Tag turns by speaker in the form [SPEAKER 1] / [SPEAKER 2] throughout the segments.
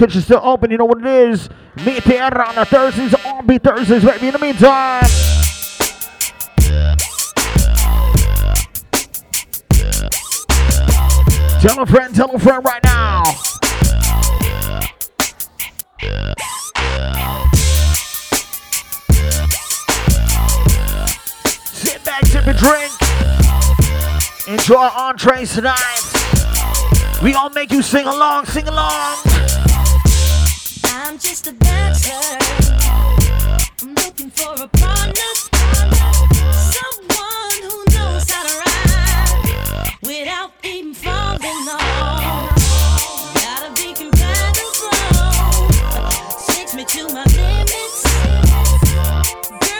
[SPEAKER 1] Kitchen's still open, you know what it is. Mi Tierra on a Thursdays, R&B Thursdays, baby. In the meantime. Tell a friend, tell a friend right now. Sit back, sip a drink. Enjoy our entrees tonight. We all make you sing along, sing along.
[SPEAKER 2] I'm just a bachelor. I'm looking for a partner. Someone who knows how to ride without even falling off. Gotta be compatible. Takes me to my limits. Girl,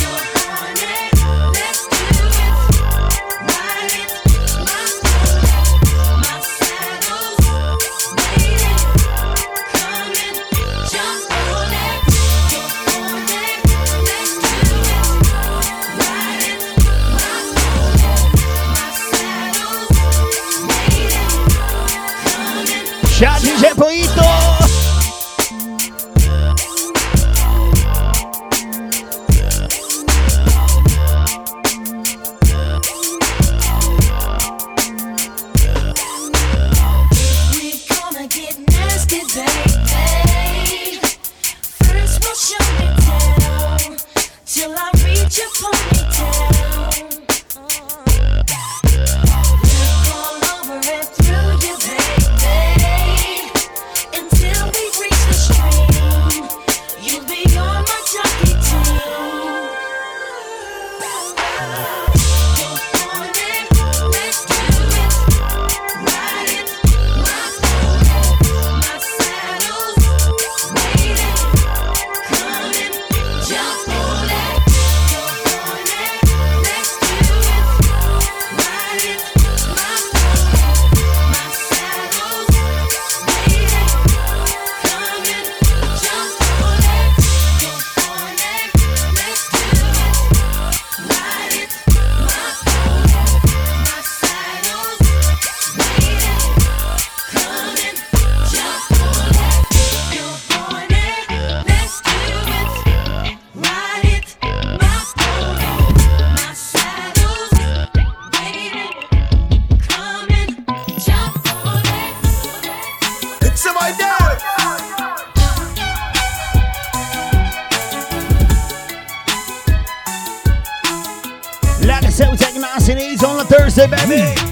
[SPEAKER 1] Thursday, baby.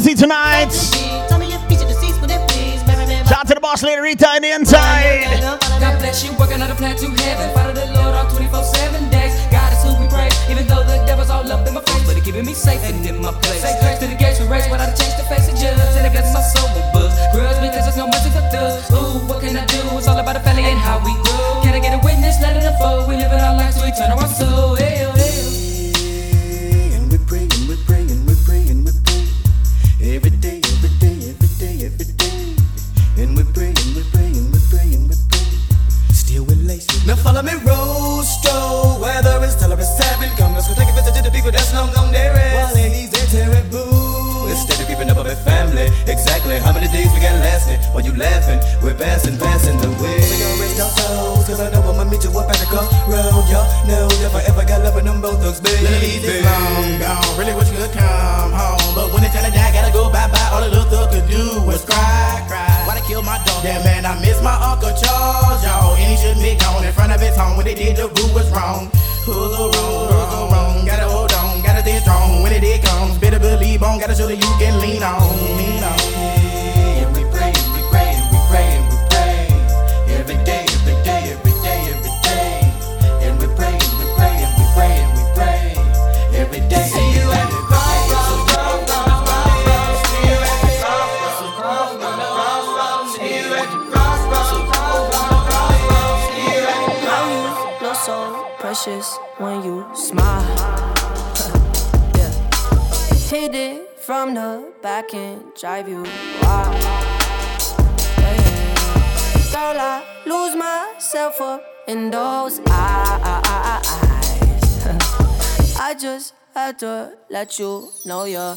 [SPEAKER 2] Busy tonight. Shout out to the boss lady Rita in the inside.
[SPEAKER 3] God bless you, working on a plan to heaven. Follow the Lord all 24 7 days. God is who we praise, even though the devil's all up in my face. But he keeping me safe and in my place. Say grace to the gates we race, but I change the face of judge. And it gets my soul with buzz. Grudge because there's no mercy for thugs. Ooh, what can I do? It's all about the family and how we grow. Can I get a witness? Let it unfold. We live in our lives, so we turn our soul.
[SPEAKER 4] Laughing, we're passing, passing the way. We gon' rest our souls, cause I know I'ma meet you up at the crossroad. Y'all know if I ever got love with them both thugs, baby.
[SPEAKER 5] Leave this long gone. Really wish you could come home. But when it's time to die, gotta go bye bye. All the little thug could do was cry, cry. Why they kill my dog? Yeah, man, I miss my Uncle Charles, y'all. And he shouldn't be gone in front of his home. When they did, the rule was wrong. Who's so wrong? Who's so wrong? Gotta hold on, gotta stay strong. When it did comes, better believe on. Gotta show that you can lean on, lean on.
[SPEAKER 4] And
[SPEAKER 6] drive you wild. Yeah. Girl, I lose myself up in those eyes. I just had to let you know you're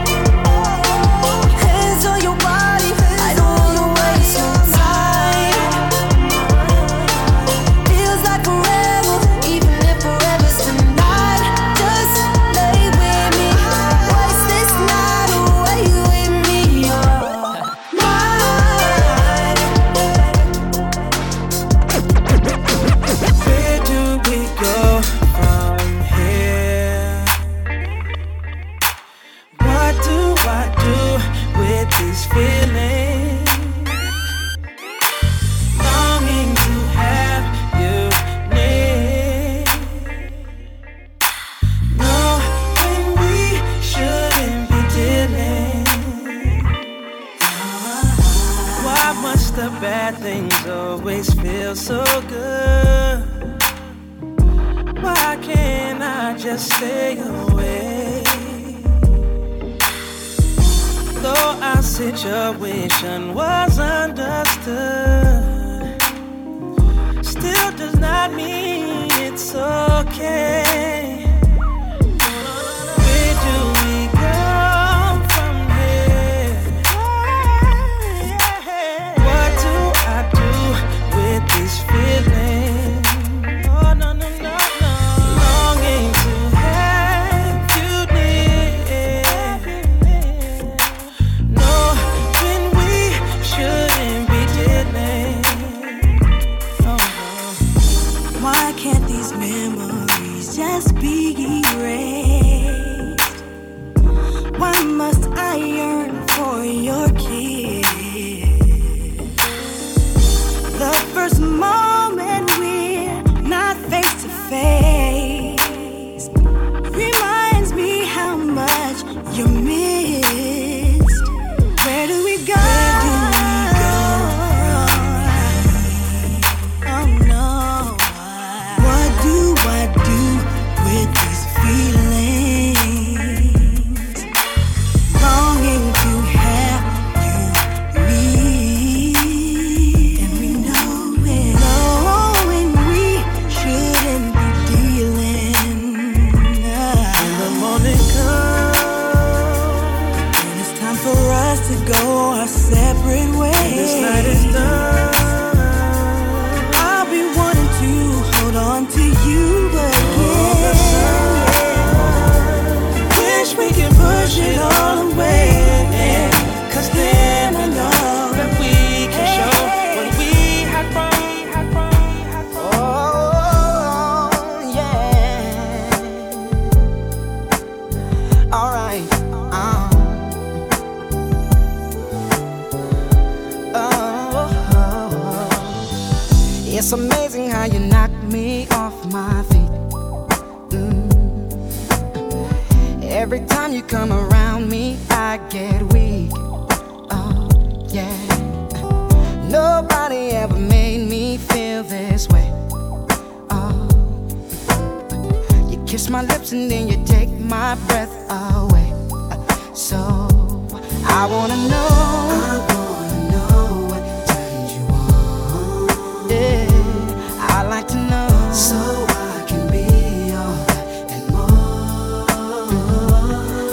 [SPEAKER 4] to know. So I can be all and more.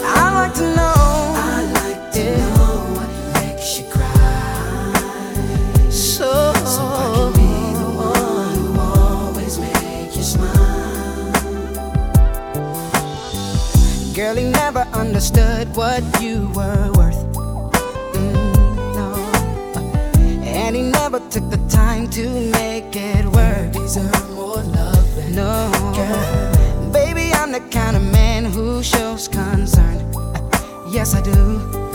[SPEAKER 4] I like to know. I like to yeah. know what makes you cry. So, so I can be the one who always makes you smile. Girl, he never understood what you were worth. Mm, and he never took the time to make it work deserve more love than no. Girl. Baby, I'm the kind of man who shows concern. Yes, I do.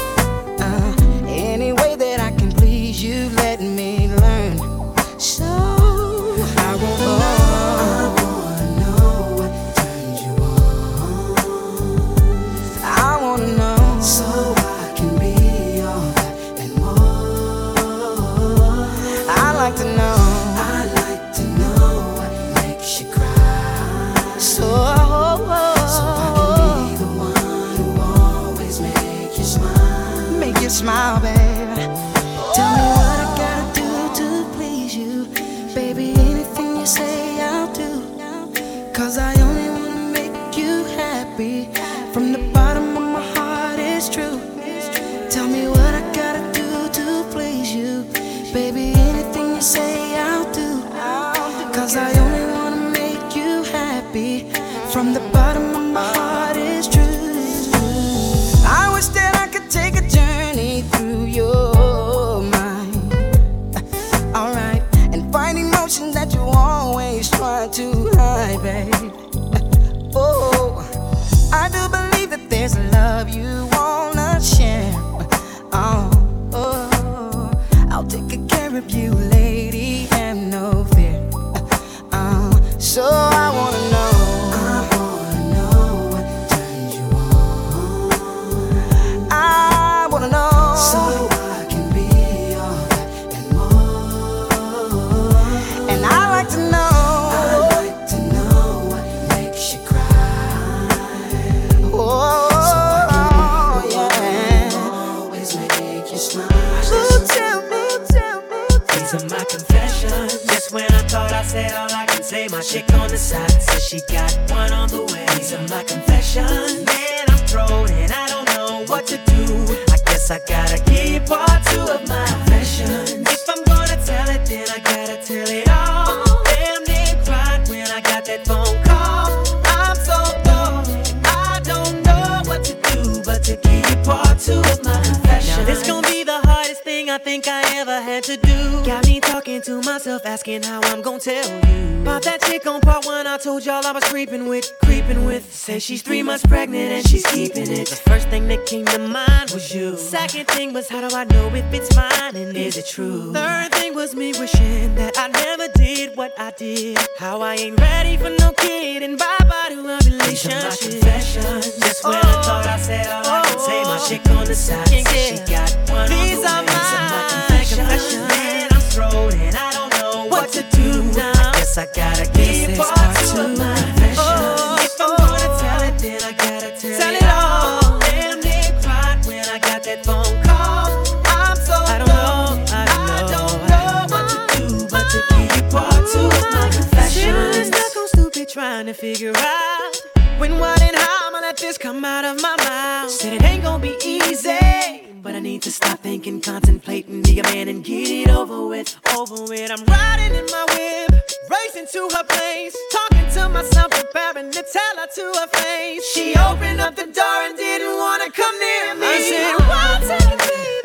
[SPEAKER 4] To
[SPEAKER 7] figure out when, what, and how I'ma let this come out of my mouth. Said it ain't gonna be easy. But I need to stop thinking, contemplating, be a man and get it over with. Over with. I'm riding in my whip, racing to her place, talking to myself, preparing to tell her to her face. She opened up the door and didn't wanna come near me. I said, One second, baby,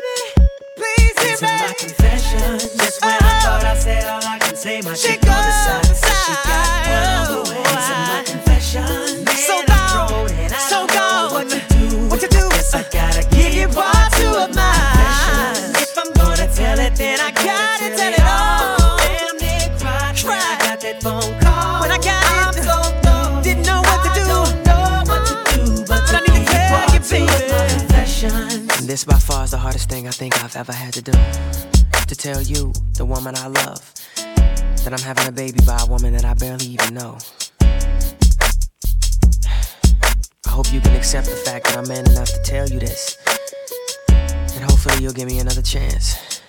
[SPEAKER 7] me. my confession. Just when I oh. thought I said all I can say, my chick on the side said she got one on the way. Are my confessions. Man, so gone, and I so don't know what to do. What to do? Guess I gotta give you part
[SPEAKER 8] this by far is the hardest thing I think I've ever had to do. To tell you, the woman I love, that I'm having a baby by a woman that I barely even know. I hope you can accept the fact that I'm man enough to tell you this. And hopefully you'll give me another chance.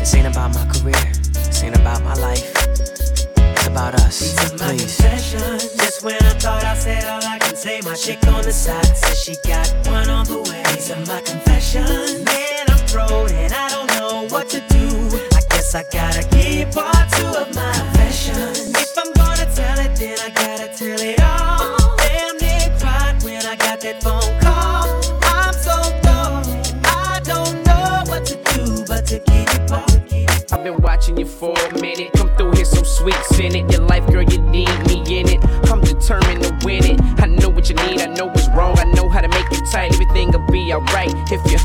[SPEAKER 8] This ain't about my career, this ain't about my life. About us.
[SPEAKER 7] These are my
[SPEAKER 8] Please.
[SPEAKER 7] Just when I thought I said all I can say, my chick on the side says she got one on the way. These are my confessions. Man, I'm thrown and I don't know what to do. I guess I gotta give part two of my confessions. If I'm gonna tell it, then I gotta tell it all.
[SPEAKER 9] Been watching you for a minute. Come through here, some sweet, in it. Your life, girl, you need me in it. I'm determined to win it. I know what you need, I know what's wrong. I know how to make you tight. Everything'll be alright if you.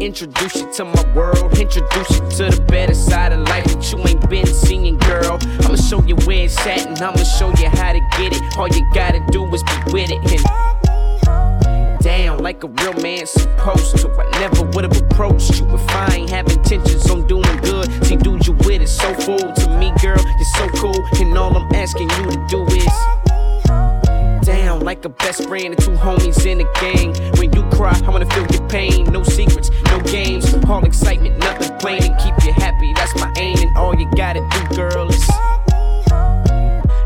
[SPEAKER 9] Introduce you to my world. Introduce you to the better side of life that you ain't been seeing, girl. I'ma show you where it's at and I'ma show you how to get it. All you gotta do is be with it. And like a real man supposed to. I never would've approached you if I ain't have intentions on doing good. See, dude, you with it so full to me, girl. You're so cool, and all I'm asking you to do is down like a best friend and two homies in a gang. When you cry, I wanna feel your pain. No secrets, no games, all excitement, nothing plain. And keep you happy, that's my aim. And all you gotta do, girl, is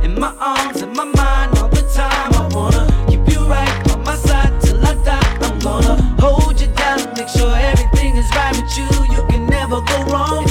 [SPEAKER 7] in my arms, in my mind, make sure everything is right with you. You can never go wrong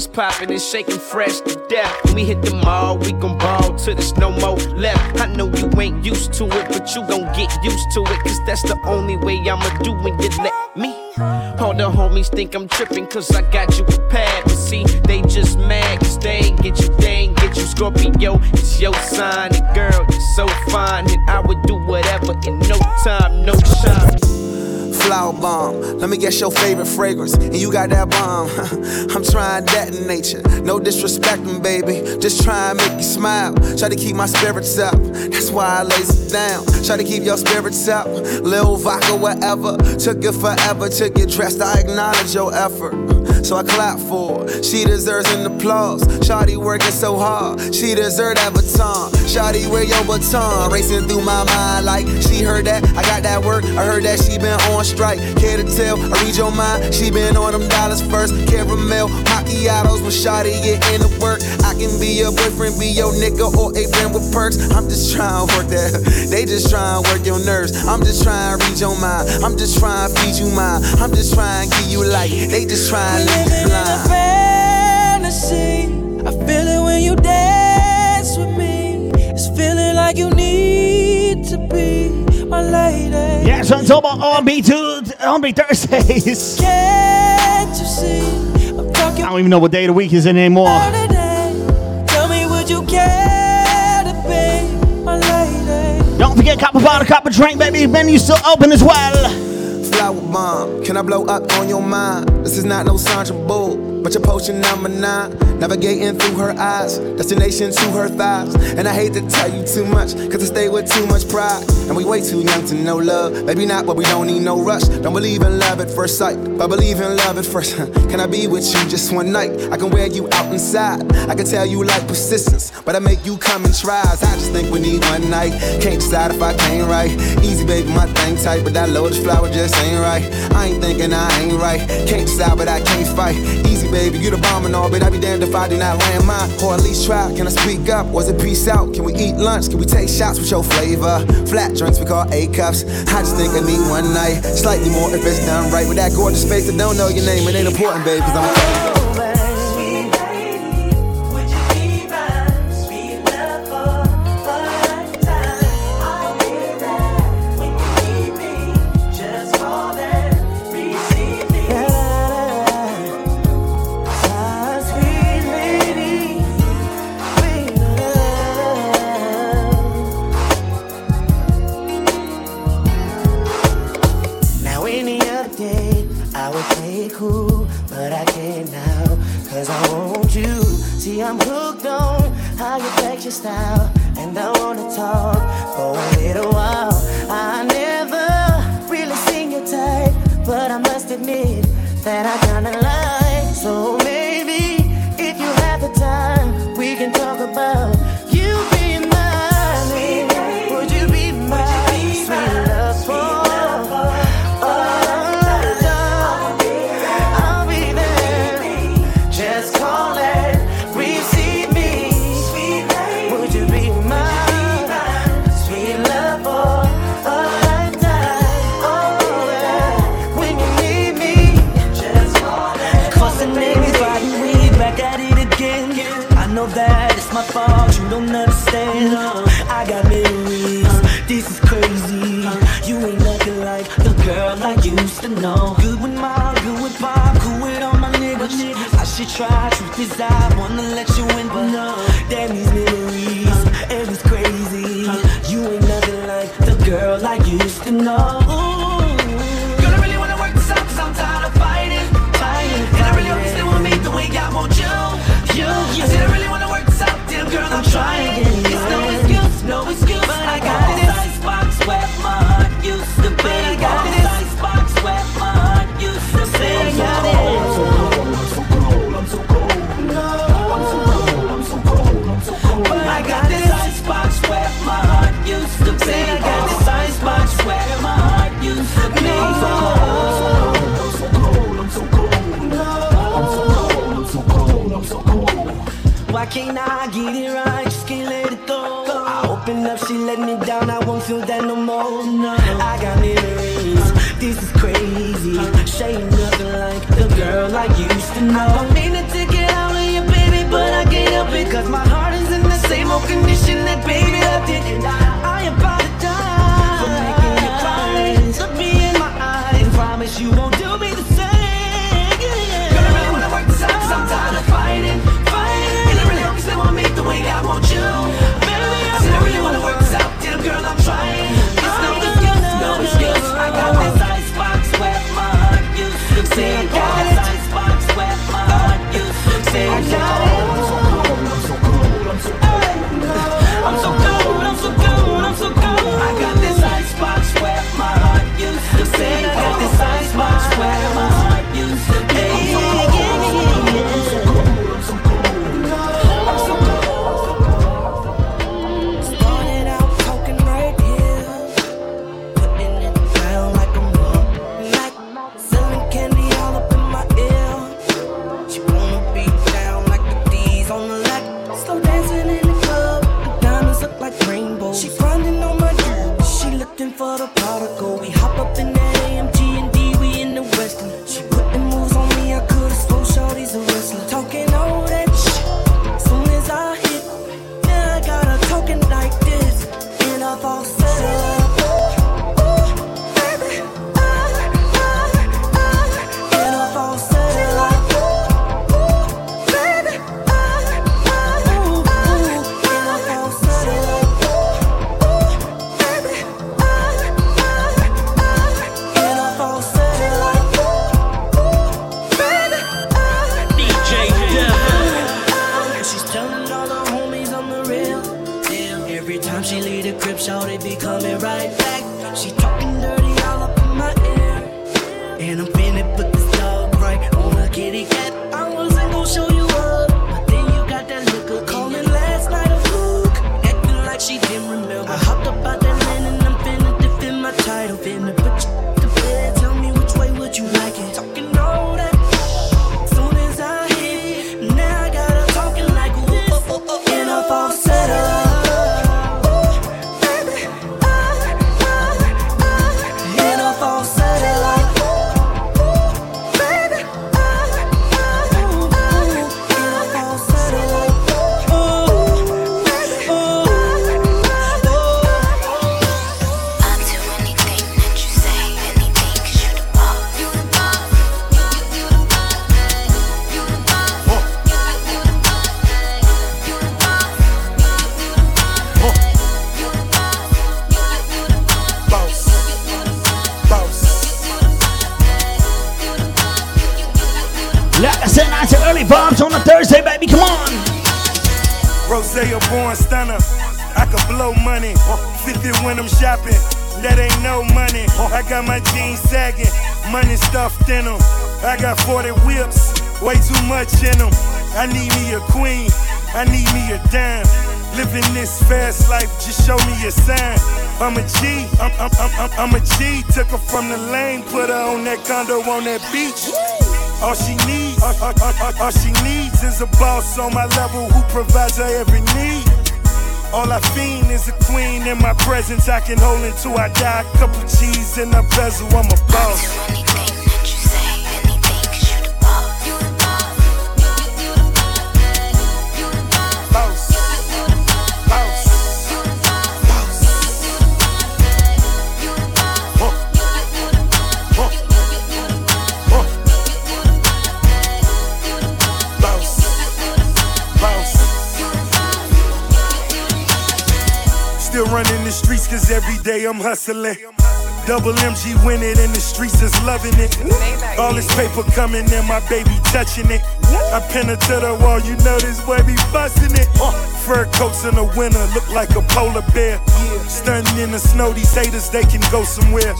[SPEAKER 7] you
[SPEAKER 9] up on what's poppin' and shaking fresh to death. When we hit the mall, we gon' ball till there's no more left. I know you ain't used to it, but you gon' get used to it. Cause that's the only way I'ma do when you let me. All the homies think I'm trippin' cause I got you prepared. But see, they just mad cause they ain't get you, they ain't get you. Scorpio, it's your sign. And girl, you're so fine. And I would do whatever in no time, no shine.
[SPEAKER 10] Flower bomb, let me guess your favorite fragrance. And you got that bomb. I'm trying that in nature. No disrespecting, baby. Just try and make you smile. Try to keep my spirits up. That's why I lays down. Try to keep your spirits up. Lil vodka, whatever. Took it forever to get dressed. I acknowledge your effort. so I clap for her. She deserves an applause. Shawty working so hard, she deserve that baton. Shawty, where your baton? Racing through my mind like she heard that. I got that work, I heard that she been on strike. Care to tell? I read your mind. She been on them dollars first. Caramel macchiatos when Shawty get into work. I can be your boyfriend, be your nigga, or a friend with perks. I'm just trying to work that. They just trying to work your nerves. I'm just trying to read your mind. I'm just trying to feed you mine. I'm just trying to give you light. They just trying to leave you blind.
[SPEAKER 7] fantasy. I feel it when you dance with me. It's feeling like you need to be my lady.
[SPEAKER 2] Yeah, so I'm talking about R&B to R&B Thursdays.
[SPEAKER 7] Can't you see? I'm talking
[SPEAKER 2] I don't even know what day of the week is it anymore.
[SPEAKER 7] Tell me, would you care to be my lady?
[SPEAKER 2] Don't forget copper bottle, copper drink, baby. Menu still open as well.
[SPEAKER 10] Flower bomb, can I blow up on your mind? This is not no Sandra Bull, but your potion number nine. Navigating through her eyes, destination to her thighs. And I hate to tell you too much, cause I stay with too much pride. And we way too young to know love. Maybe not, but we don't need no rush. Don't believe in love at first sight, but believe in love at first. Can I be with you just one night? I can wear you out inside. I can tell you like persistence, but I make you come and tries. I just think we need one night. Can't decide if I came right. Easy, baby, my thing tight, but that lotus flower just ain't right. I ain't thinking I ain't right. Can't decide, but I can't fight. Easy, baby, you the bomb and all, but I be damned if I do not land mine. Or at least try. Can I speak up? Was it peace out? Can we eat lunch? Can we take shots with your flavor? Flat drinks we call A cups. I just think I need one night. Slightly more if it's done right. With that gorgeous face that don't know your name, it ain't important, baby, cause I'm
[SPEAKER 11] your style, and I wanna talk for a little while. I never really seen your type, but I must admit that I
[SPEAKER 7] try, truth is I wanna let
[SPEAKER 12] Rose a born stunner. I could blow money. 50 when I'm shopping. That ain't no money. I got my jeans sagging. Money stuffed in them. I got 40 whips. Way too much in them. I need me a queen. I need me a dime. Living this fast life, just show me a sign. I'm a G, I'm, I'm, I'm, I'm, I'm a G. Took her from the lane, put her on that condo on that beach. All she needs, all, all, all, all she needs is a boss on my level who provides her every need. All I fiend is a queen in my presence. I can hold until I die. a Couple cheese in a bezel, I'm a boss. Streets cause every day I'm hustling. Double MG win it in the streets is loving it. All this paper coming in, my baby touching it. I pin her to the wall, you know this boy be busting it. Uh, fur coats in the winter look like a polar bear. Stunting in the snow, these haters they can go somewhere.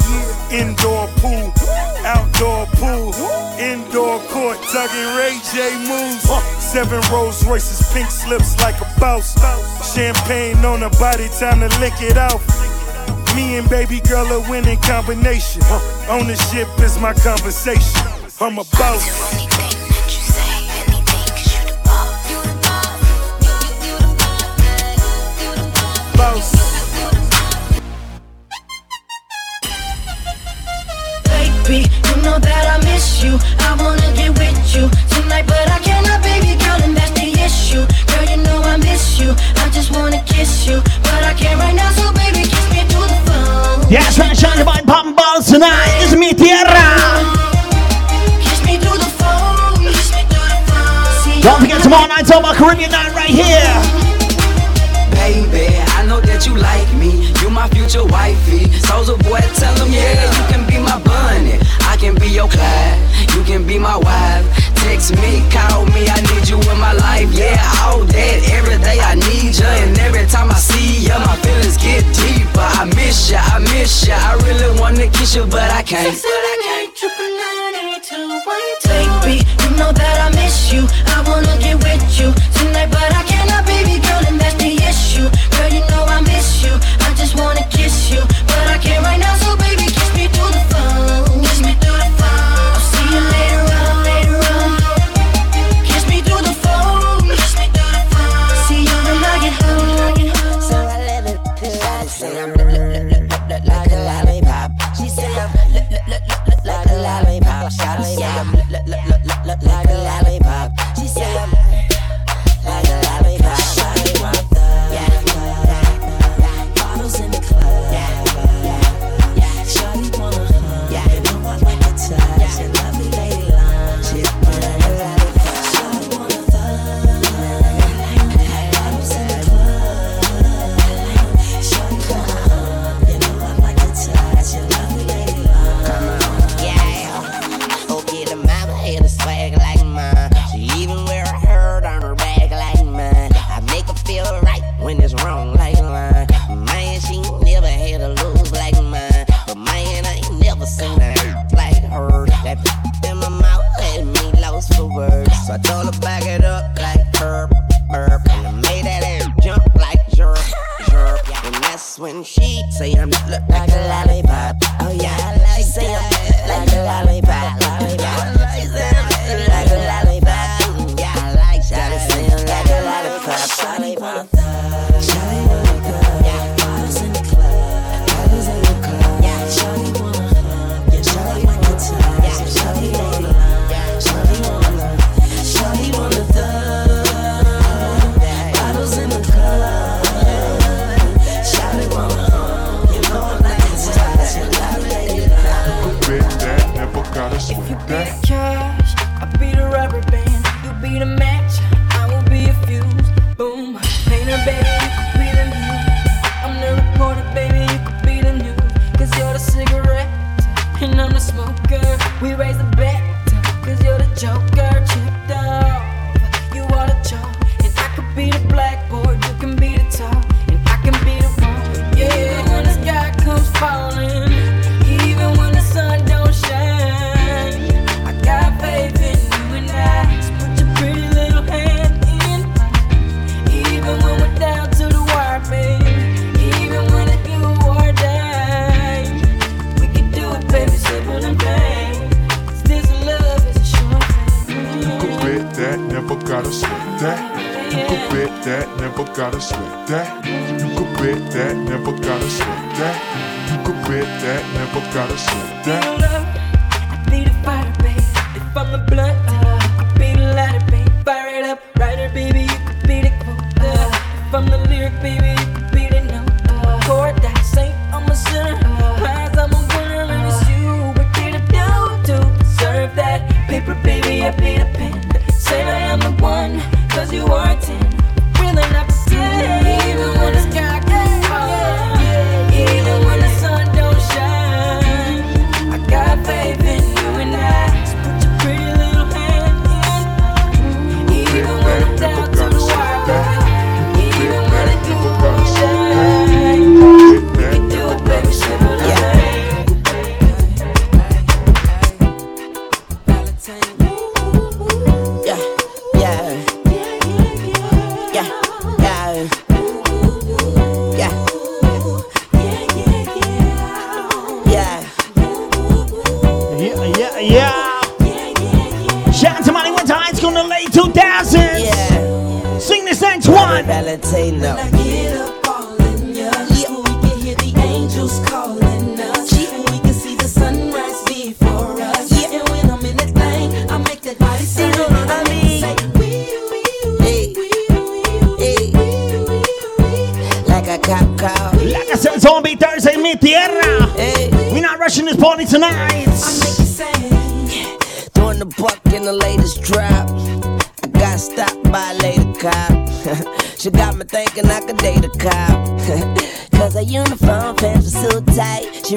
[SPEAKER 12] Indoor pool, outdoor pool, indoor court, tugging Ray J moves. Uh. Seven Rolls Royces, pink slips like a boss. Champagne on her body, time to lick it off. Me and baby girl a winning combination. Ownership is my conversation. I'm a boss. Boss.
[SPEAKER 13] Baby, you know that I miss you. I wanna get with you tonight, but I cannot, baby girl, and that's the issue. Girl, you know I miss you. I just wanna kiss you, but I can't right now, so baby, phone.
[SPEAKER 2] Yeah, sunshine by popping balls tonight. It's Mi Tierra.
[SPEAKER 13] Kiss me through the phone. Kiss me through the phone. See,
[SPEAKER 2] Don't forget tomorrow night's all about Caribbean night right here.
[SPEAKER 14] Baby, I know that you like me. You my future wifey. Soulja Boy, tell him, yeah, you can be my Bonnie. I can be your Clyde. You can be my wife. Text me, call me, I need you in my life. Yeah, all that. Every day I need you. And every time I see you, my feelings get deeper. I miss you, I miss you. I really wanna kiss you, but I can't.
[SPEAKER 13] Baby, you know that I miss you. I wanna get with you tonight,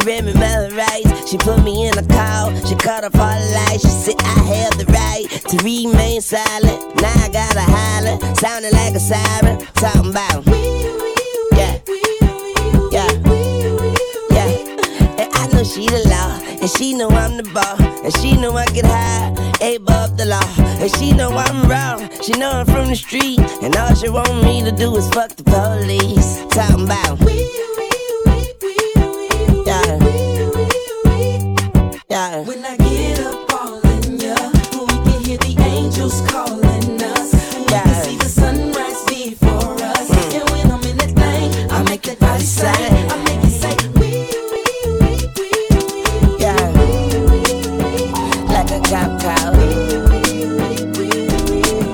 [SPEAKER 13] read me rights. She put me in a call. She cut off all the lights. She said I have the right to remain silent. Now I gotta holler. Sounding like a siren. Talking about. Yeah. Yeah. Yeah. And I know she the law. And she know I'm the ball. And she know I get high. Above the law. And she know I'm wrong. She know I'm from the street. And all she want me to do is fuck the police. Talking about. Yeah.
[SPEAKER 7] When I get up all in ya, we can hear the angels calling us. We can see the sunrise before us. And when I'm in that thing, I make that body say, I make it say, We
[SPEAKER 13] Yeah. Like a cop car.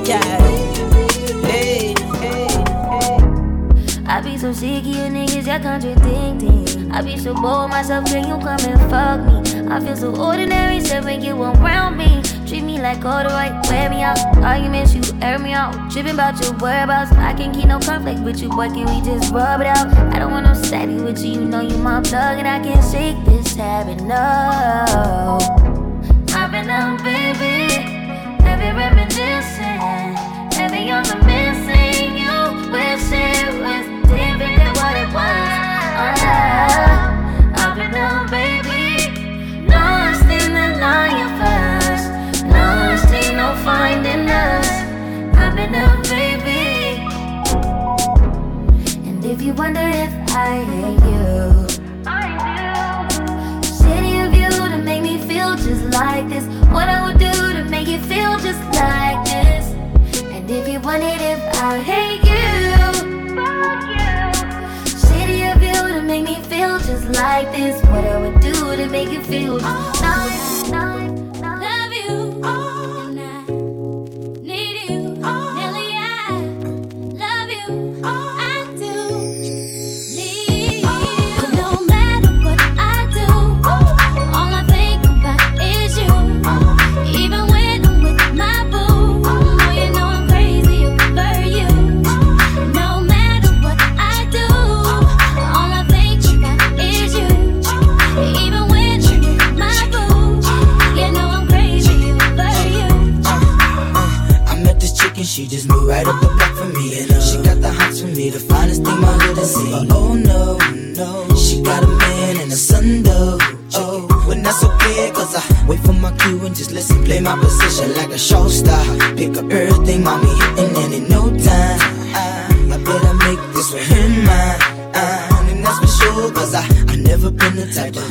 [SPEAKER 13] Yeah. Hey.
[SPEAKER 15] I be so sick of you niggas, y'all contradicting. I be so bold myself, can you come and fuck me? I feel so ordinary, so when you around me. Treat me like all the right, wear me out. Arguments, you air me out. Tripping about your whereabouts. I can't keep no conflict with you, boy, can we just rub it out? I don't want no steady with you, you know you my plug, and I can't shake this habit, no. I've been out, baby. Heavy reminiscing. Heavy on the missing. You wish it was different than what it was. Uh, I've been out, baby. Lost in the lion first. No finding us. I've been baby. And if you wonder if I hate you. I do City of you to make me feel just like this. What I would do to make you feel just like this. And if you wondered if I hate you, City of you to make me feel just like this. What I would do to make you feel just like, like, love
[SPEAKER 16] she just moved right up the block for me. And she got the hots for me, the finest thing my hood has seen. But oh no, no, she got a man and a son though. Oh, when that's okay, cause I wait for my cue and just listen, play my position like a show star. Pick up everything, mommy and in no time, I, I better make this with him mine. And that's for sure, cause I, I never been the type to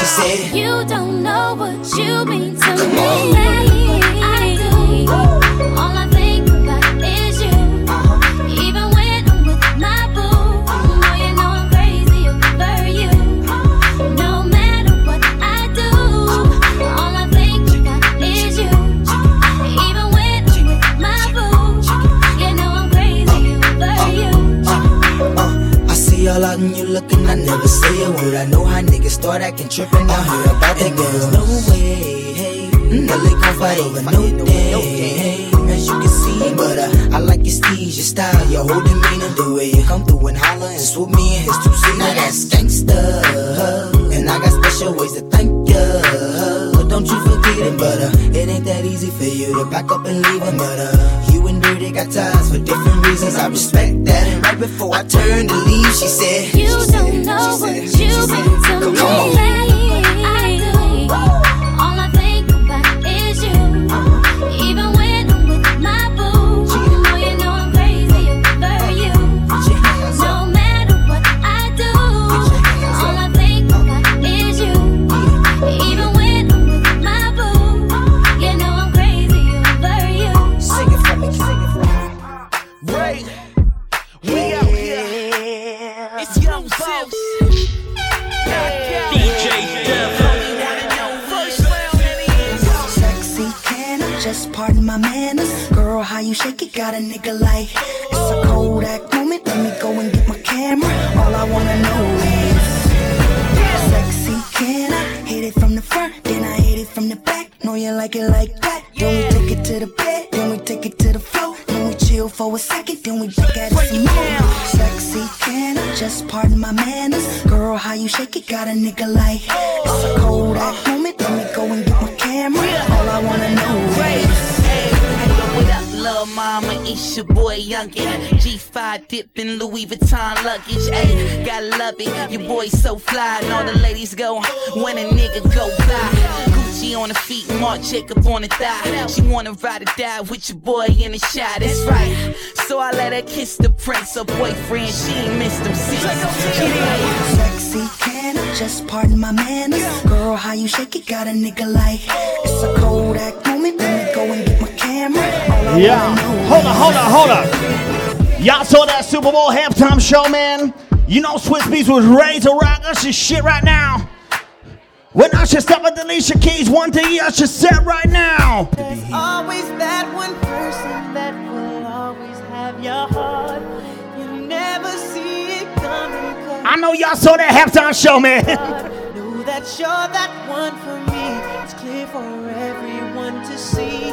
[SPEAKER 16] she
[SPEAKER 17] said.
[SPEAKER 18] You don't know what you mean to me. I
[SPEAKER 17] word. I know how niggas start acting trippin'. I heard about that girl. There's no way, hey, no they gon' fight over no day, hey, as you can see. But uh, I like your steez, your style, your whole demeanor, the way you come through and holler and swoop me in his two seat. Now that's gangsta, and I got special ways to thank ya. Don't you forget it, but uh, it ain't that easy for you to back up and leave him. But uh, you and Dirty got ties for different reasons. I respect that. And right before I turned to leave, she said,
[SPEAKER 18] You don't know what you've been to
[SPEAKER 17] Come on.
[SPEAKER 16] Got a nigga like it's a Kodak moment. Let me go and get my camera. All I wanna know is sexy, can I hit it from the front? Then I hit it from the back. Know you like it like that. Then we take it to the bed. Then we take it to the floor. Then we chill for a second. Then we back at it some more. Sexy, can I just pardon my manners? Girl, how you shake it got a nigga like it's a Kodak moment.
[SPEAKER 19] Your Youngin. G5 dipping Louis Vuitton luggage. Ayy, gotta love it. Your boy so fly, and all the ladies go when a nigga go fly. Gucci on the feet, Marc Jacob on the thigh. She wanna ride or die with your boy in the shot. That's right. So I let her kiss the prince, her boyfriend. She ain't missed them seats. Yeah.
[SPEAKER 16] Sexy, can I just pardon my manners? Girl, how you shake it got a nigga like it's a Kodak moment. Let me go and get my camera. All I
[SPEAKER 2] Yeah.
[SPEAKER 16] wanna
[SPEAKER 2] Hold on, hold on, hold on. Y'all saw that Super Bowl halftime show, man? You know Swizz Beatz was ready to rock us this shit right now. When I should step with Alicia Keys, one thing I should set right now.
[SPEAKER 7] Always that one person that will always have your heart. You never see it coming. 'cause
[SPEAKER 2] I know y'all saw that halftime show, man.
[SPEAKER 7] Know that you're that one for me. It's clear for everyone to see.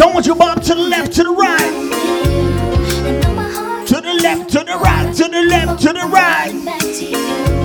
[SPEAKER 7] I
[SPEAKER 2] want you bob to the left, to the right. To the left, to the right, to the left, to the right.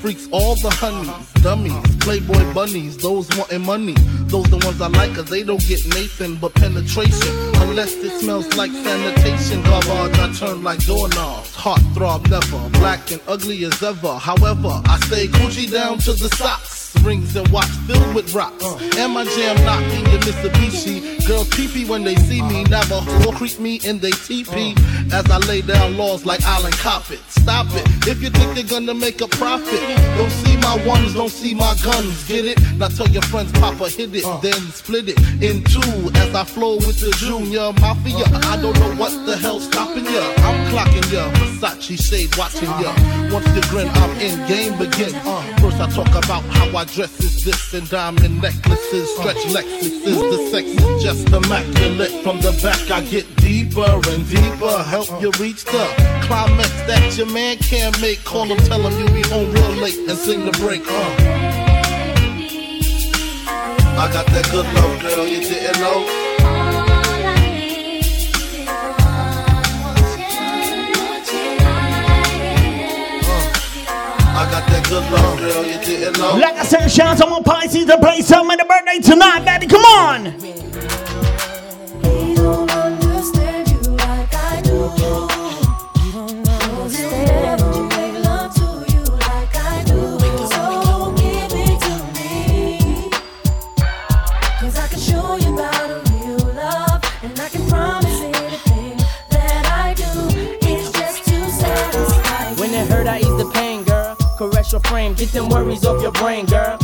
[SPEAKER 20] Freaks all the honeys, dummies, playboy bunnies, those wanting money. Those the ones I like cause they don't get Nathan but penetration. Unless it smells like sanitation, garbage I turn like doorknobs. Heart throb never, black and ugly as ever. However, I stay Gucci down to the socks. Rings and watch filled with rocks. And my jam knocking Mitsubishi. Girls pee when they see me. Navajo creep me in they teepee. As I lay down laws like Island Coppet. Stop it. If you think you're gonna make a profit, don't see my ones, don't see my guns. Get it? Now tell your friends, Papa hit it, then split it in two. As I flow with the Junior Mafia. I don't know what the hell's stopping ya. I'm clocking ya. Versace shade watching ya. Once you grin, I'm in. Game begin. First I talk about how I dress is this and diamond necklaces, stretch Lexuses. The sex is just immaculate. From the back I get deeper and deeper. Help you reach the climax that your man can't make. Call him, tell him you be home real late and sing the break. Uh. I got that good love, girl, you didn't know.
[SPEAKER 2] Like I said, shout out to my Pisces to play some of the birthday tonight, baby. Come on.
[SPEAKER 21] Your frame, get them worries off your brain, girl.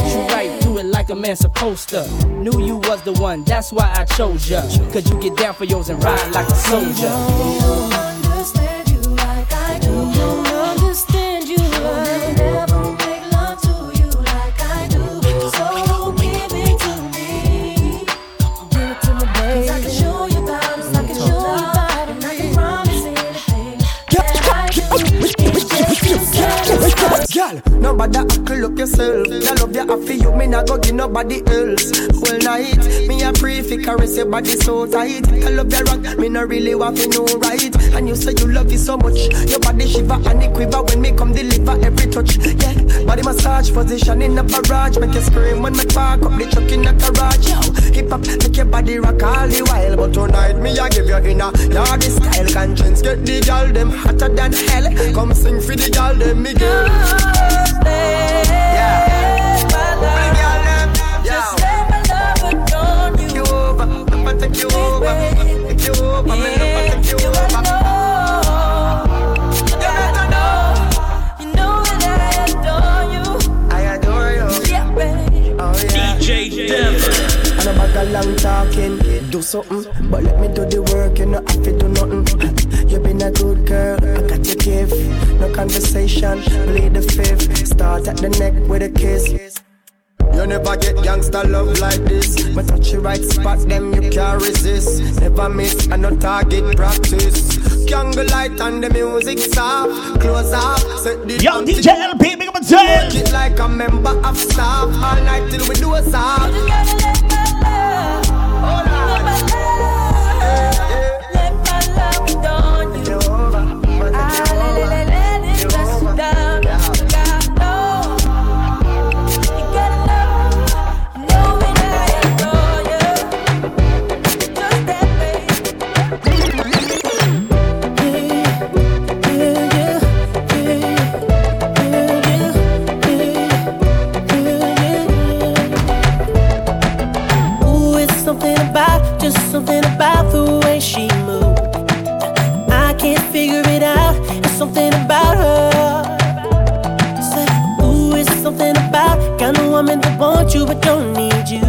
[SPEAKER 21] you right, do it like a man supposed to. Knew you was the one, that's why I chose ya. Cause you get down for yours and ride like a soldier.
[SPEAKER 22] Nobody ackle look yourself. I love you, I feel you, me not go give nobody else. Whole night, me a pray fi caress your body so tight. I love your rock, me not really want to know right. And you say you love it so much, your body shiver and it quiver when me come deliver every touch. Yeah, body massage position in the barrage, make you scream when me park up the truck in the garage. Yo, hip hop, make your body rock all the while. But tonight me a give you in a yardy style. Conscience get the girl them hotter than hell. Come sing for the girl them, me girl.
[SPEAKER 1] Just let my love adorn you.
[SPEAKER 22] you over, I'ma take you over, take you over, me love take you over.
[SPEAKER 1] Denver.
[SPEAKER 22] And I'm a long talking, do something, but let me do the work. You know have to do nothing. You been a good girl, I got your gift. No conversation, bleed the fifth. Start at the neck with a kiss. You never get gangster love like this. But touch the right spot, them you can't resist. Never miss, and no target practice. Candle light and the music soft. Close up, set the
[SPEAKER 2] Yo, DJ LP, big up and say.
[SPEAKER 22] Work it like a member of staff. All night till we do a song.
[SPEAKER 7] something about the way she moved. I can't figure it out. It's something about her. Said, Ooh, it's something about kind of woman that wants you but don't need you.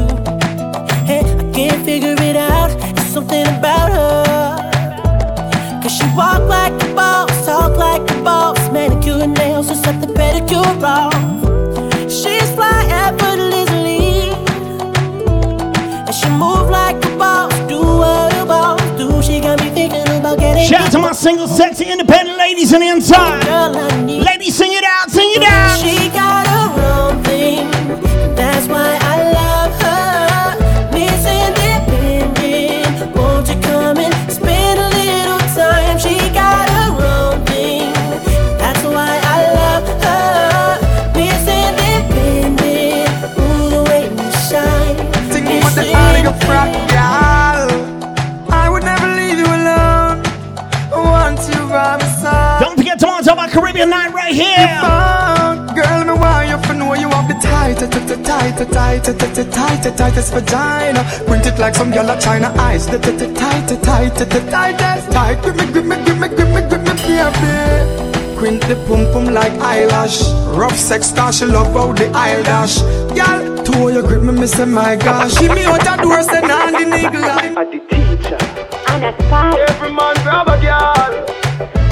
[SPEAKER 7] Hey, I can't figure it out. It's something about her. Cause she walk like a boss, talk like a boss, manicure and nails, just except the pedicure wrong.
[SPEAKER 2] Shout out to my single, sexy, independent ladies on the inside. Ladies, sing it out, sing
[SPEAKER 22] up your
[SPEAKER 2] night right here.
[SPEAKER 22] Girl, me why you for know you have the tighter, tighter, tighter, tighter, tighter, tighter, tightest vagina. Print it like some yellow china eyes. tighter, tighter, tighter, tighter, tightest, tight. Give me, give me, give me, give me, give me, baby squint the pum pum like eyelash. Rough sex star, she love out the eyelash. Girl, two your grip me, me say my gosh. Give me what that door say, nah, the nigga like.
[SPEAKER 23] I'm the teacher.
[SPEAKER 24] I'm the spy.
[SPEAKER 23] Every man grab a girl.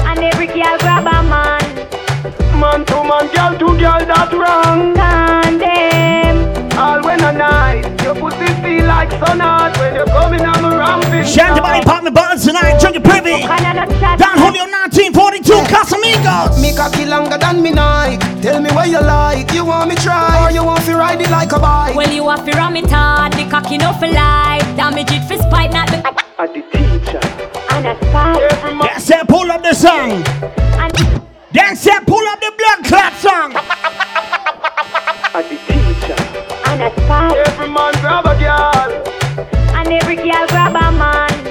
[SPEAKER 24] And every girl grab
[SPEAKER 23] girl to girl, that's wrong.
[SPEAKER 24] Condemn.
[SPEAKER 23] All when a night, your pussy feel like sun hot when you're coming on the ramping.
[SPEAKER 2] Shout out to Body Pop the Buds tonight, Junkie Privy. Don Julio 1942, Casamigos.
[SPEAKER 22] Me cocky longer than me night. Tell me what you like. You want me try or you want to ride it like a bike?
[SPEAKER 25] Well, you have to ram it hard, the cocky no for life. Damage it for spite, not the.
[SPEAKER 23] I'm the teacher.
[SPEAKER 24] And a spot.
[SPEAKER 23] Every man.
[SPEAKER 2] That's it, pull up the song. That's it, pull up the blood clot song.
[SPEAKER 23] I'm the teacher.
[SPEAKER 24] And a spot.
[SPEAKER 23] Every man grab a girl.
[SPEAKER 24] And every girl grab a man.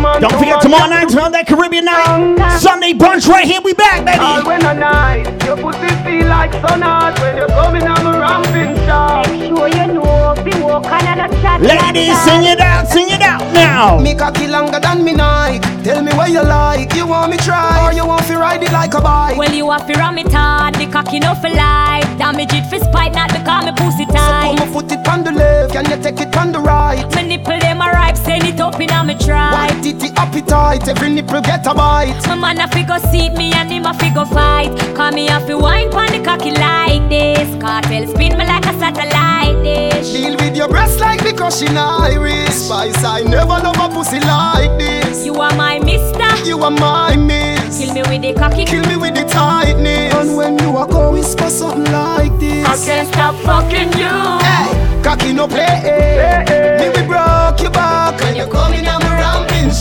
[SPEAKER 23] Man
[SPEAKER 2] Don't
[SPEAKER 23] to
[SPEAKER 2] forget
[SPEAKER 23] man,
[SPEAKER 2] tomorrow
[SPEAKER 23] girl
[SPEAKER 2] night,
[SPEAKER 23] to-
[SPEAKER 2] around that Caribbean night. Sunday brunch right here, we back,
[SPEAKER 23] All
[SPEAKER 2] baby.
[SPEAKER 23] when a night, your pussy feel like sun hot when you're coming on the ramping shop.
[SPEAKER 24] Make sure you know, be walk another chat.
[SPEAKER 2] Ladies, sing it out, sing it out now.
[SPEAKER 22] Me cocky longer than me night. Tell me what you like. You want me try or you want to ride it like a bike?
[SPEAKER 25] Well, you have to ram it hard, the cocky no for life. Damage it for spite, not because me pussy tight.
[SPEAKER 22] So
[SPEAKER 25] tight.
[SPEAKER 22] put my foot it on the left, can you take it on the right?
[SPEAKER 25] My nipple them a ripe, send it up in a me try.
[SPEAKER 22] White titty appetite, every nipple get a bite.
[SPEAKER 25] My man a figure seat me and him a figure fight. Call me a fi wine pon the cocky like this. Kartel spin me like a satellite dish.
[SPEAKER 22] Deal with your breast like because she Irish. Spice, I never love a pussy like this.
[SPEAKER 25] You are my mister.
[SPEAKER 22] You are my miss.
[SPEAKER 25] Kill me with the cocky.
[SPEAKER 22] Kill me with the tightness. And when you are go whisper something like this.
[SPEAKER 25] I can't stop fucking you.
[SPEAKER 22] Hey, cocky no play. Me we broke your back when you coming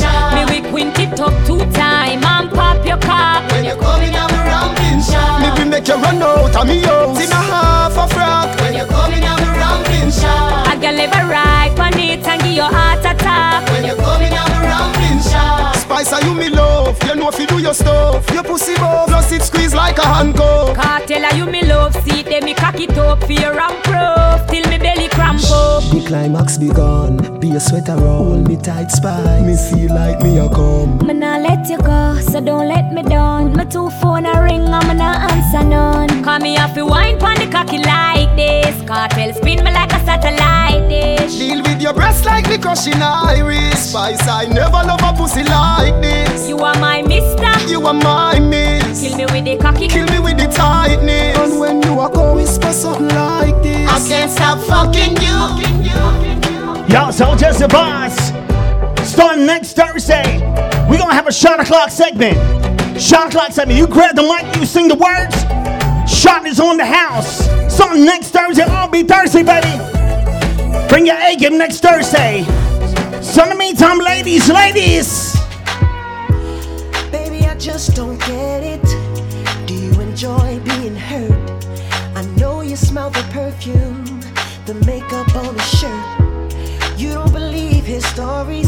[SPEAKER 22] on my ramping shop.
[SPEAKER 25] Me we quint it up two time and pop your cock.
[SPEAKER 22] When you coming on my ramping shop. Me we make you run out of me house in a half a frock. When you coming on my ramping shop.
[SPEAKER 25] I can live a ride on it and give you heart attack.
[SPEAKER 22] When you coming on my ramping shop. Spice, are you me love? You know if you do your stuff. Your pussy bow, plus it squeeze like a handcuff.
[SPEAKER 25] Kartel are you me love, see them me cock it up for your ramp proof till me belly cramp up.
[SPEAKER 22] The climax begun. Be a sweater roll me tight spy. Me feel like me a come.
[SPEAKER 25] Me nah let you go, so don't let me down. My two phone a ring, and me nah answer none. Call me off fi wine pon the cocky like this. Kartel spin me like a satellite dish.
[SPEAKER 22] Deal with your breasts like because crushing Irish. Spice, I never love a pussy like this.
[SPEAKER 25] You are my mister.
[SPEAKER 22] You are my miss.
[SPEAKER 25] Kill me with the cocky.
[SPEAKER 22] Kill me with the tightness. And when you are go whisper something like this. I can't stop fucking you.
[SPEAKER 2] Yo, so just the boss. Starting next Thursday, we're gonna have a shot o'clock segment. Shot o'clock segment. You grab the mic, you sing the words. Shot is on the house. Starting next Thursday, all be Thursday, baby. Bring your A game next Thursday. So in the meantime, ladies, ladies.
[SPEAKER 16] Baby, I just don't get it. Do you enjoy being hurt? I know you smell the perfume, the makeup on his shirt. You don't believe his stories.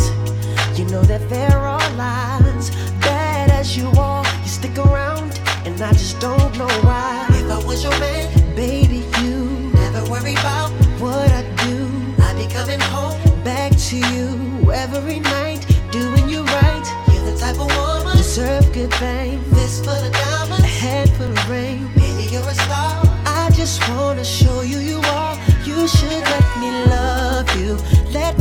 [SPEAKER 16] You know that there are lies. Bad as you are, you stick around, and I just don't know why. If I was your man, baby, you never worry about what I do. I'd be coming home back to you every night, doing you right. You're the type of woman deserve good fame. This full of diamonds, a head full of rain. Baby, you're a star. I just wanna show you you are
[SPEAKER 26] You should let me love you. Let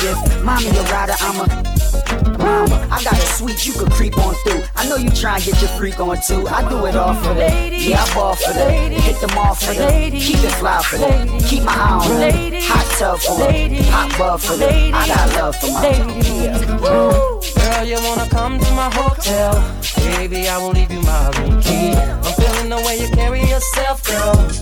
[SPEAKER 13] it
[SPEAKER 26] mommy a
[SPEAKER 27] rider,
[SPEAKER 21] uh,
[SPEAKER 10] I'm a
[SPEAKER 4] mama. I got a sweet you could creep on through. I know you try and get your freak on too. I do it all for that. Yeah, I ball for that. Hit them off for that. Keep it fly for that. Keep my eye on. Hot tub for that. Hot for that. I got love for my yeah.
[SPEAKER 10] Girl, you wanna come to my hotel? Baby, I will leave you my room key. I'm feeling the way you carry yourself, girl.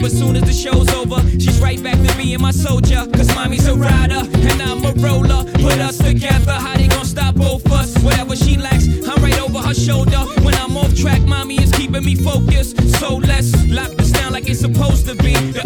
[SPEAKER 28] But
[SPEAKER 21] Soon as the show's over, she's right back to me and my soldier. Cause mommy's a rider and I'm a roller. Put us together, how they gonna stop both us? Whatever she lacks, I'm right over her shoulder. When I'm off track, mommy is keeping me focused. So let's lock this down like it's supposed to be.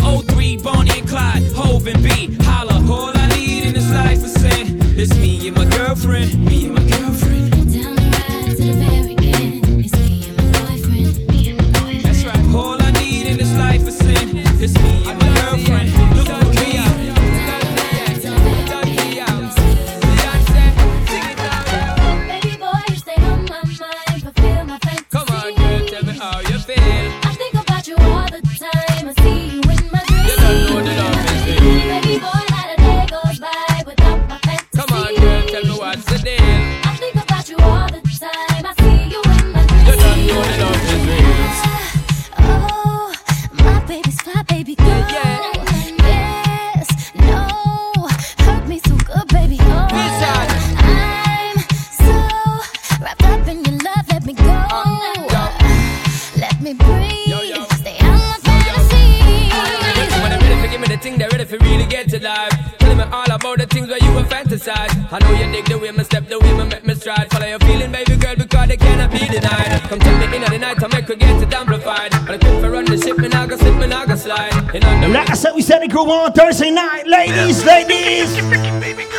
[SPEAKER 21] I
[SPEAKER 18] said, we said it grew on Thursday night, ladies, ladies.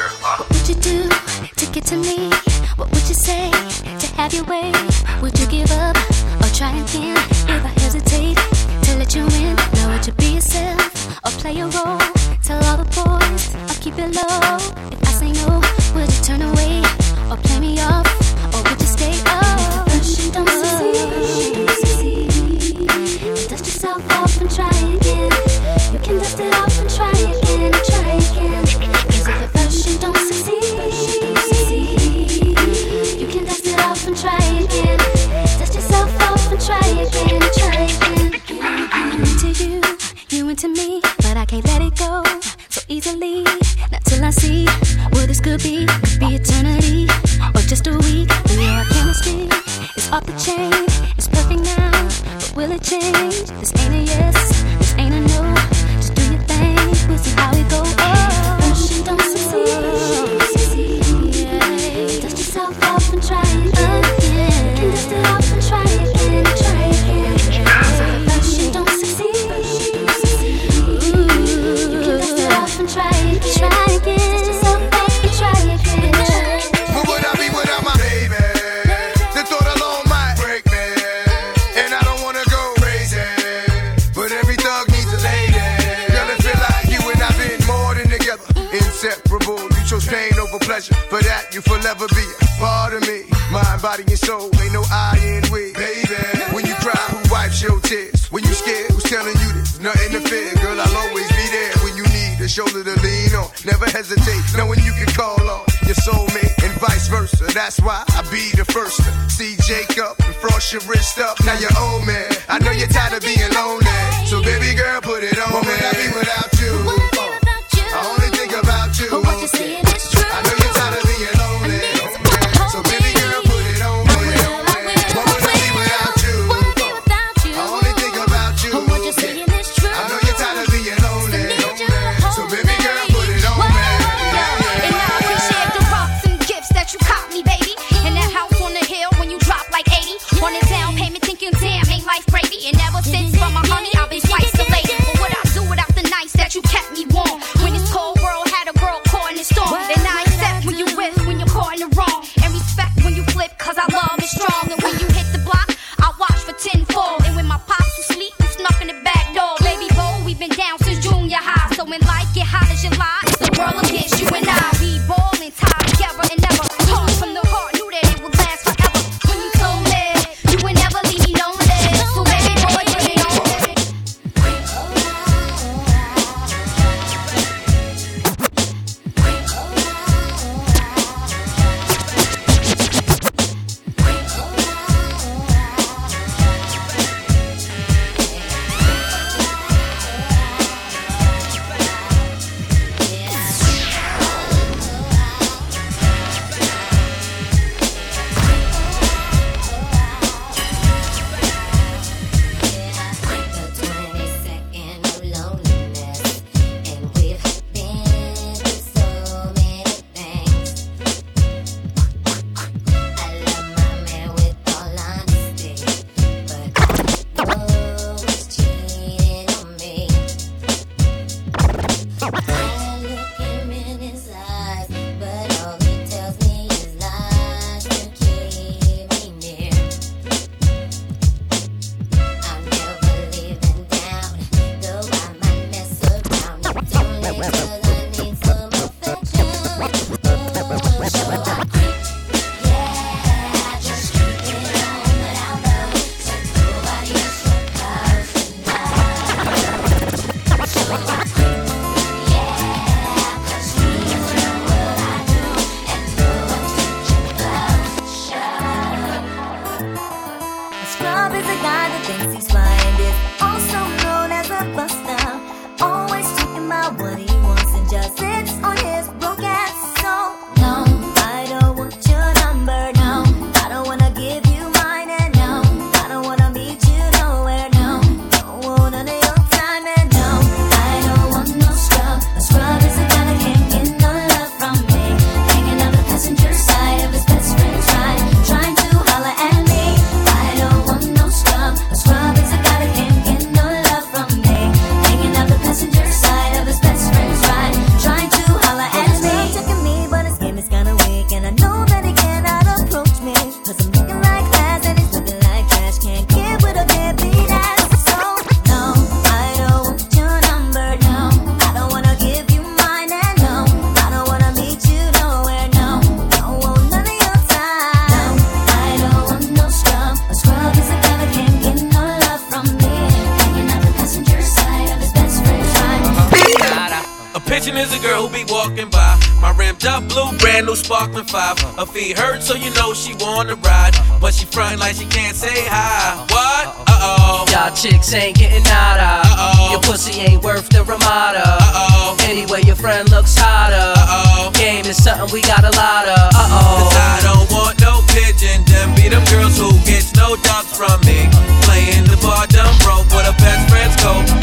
[SPEAKER 29] five. Her feet hurt, so you know she wanna ride. But she frontin' like she can't say hi. What? Uh oh.
[SPEAKER 30] Y'all chicks ain't getting nada. Uh-oh. Your pussy ain't worth the Ramada. Uh-oh. Anyway, your friend looks hotter. Uh-oh. Game is something we got a lot of. Uh-oh.
[SPEAKER 29] Cause I don't want no pigeon. Them be them girls who gets no ducks from me. Playing the bar dumb broke where the best friends go.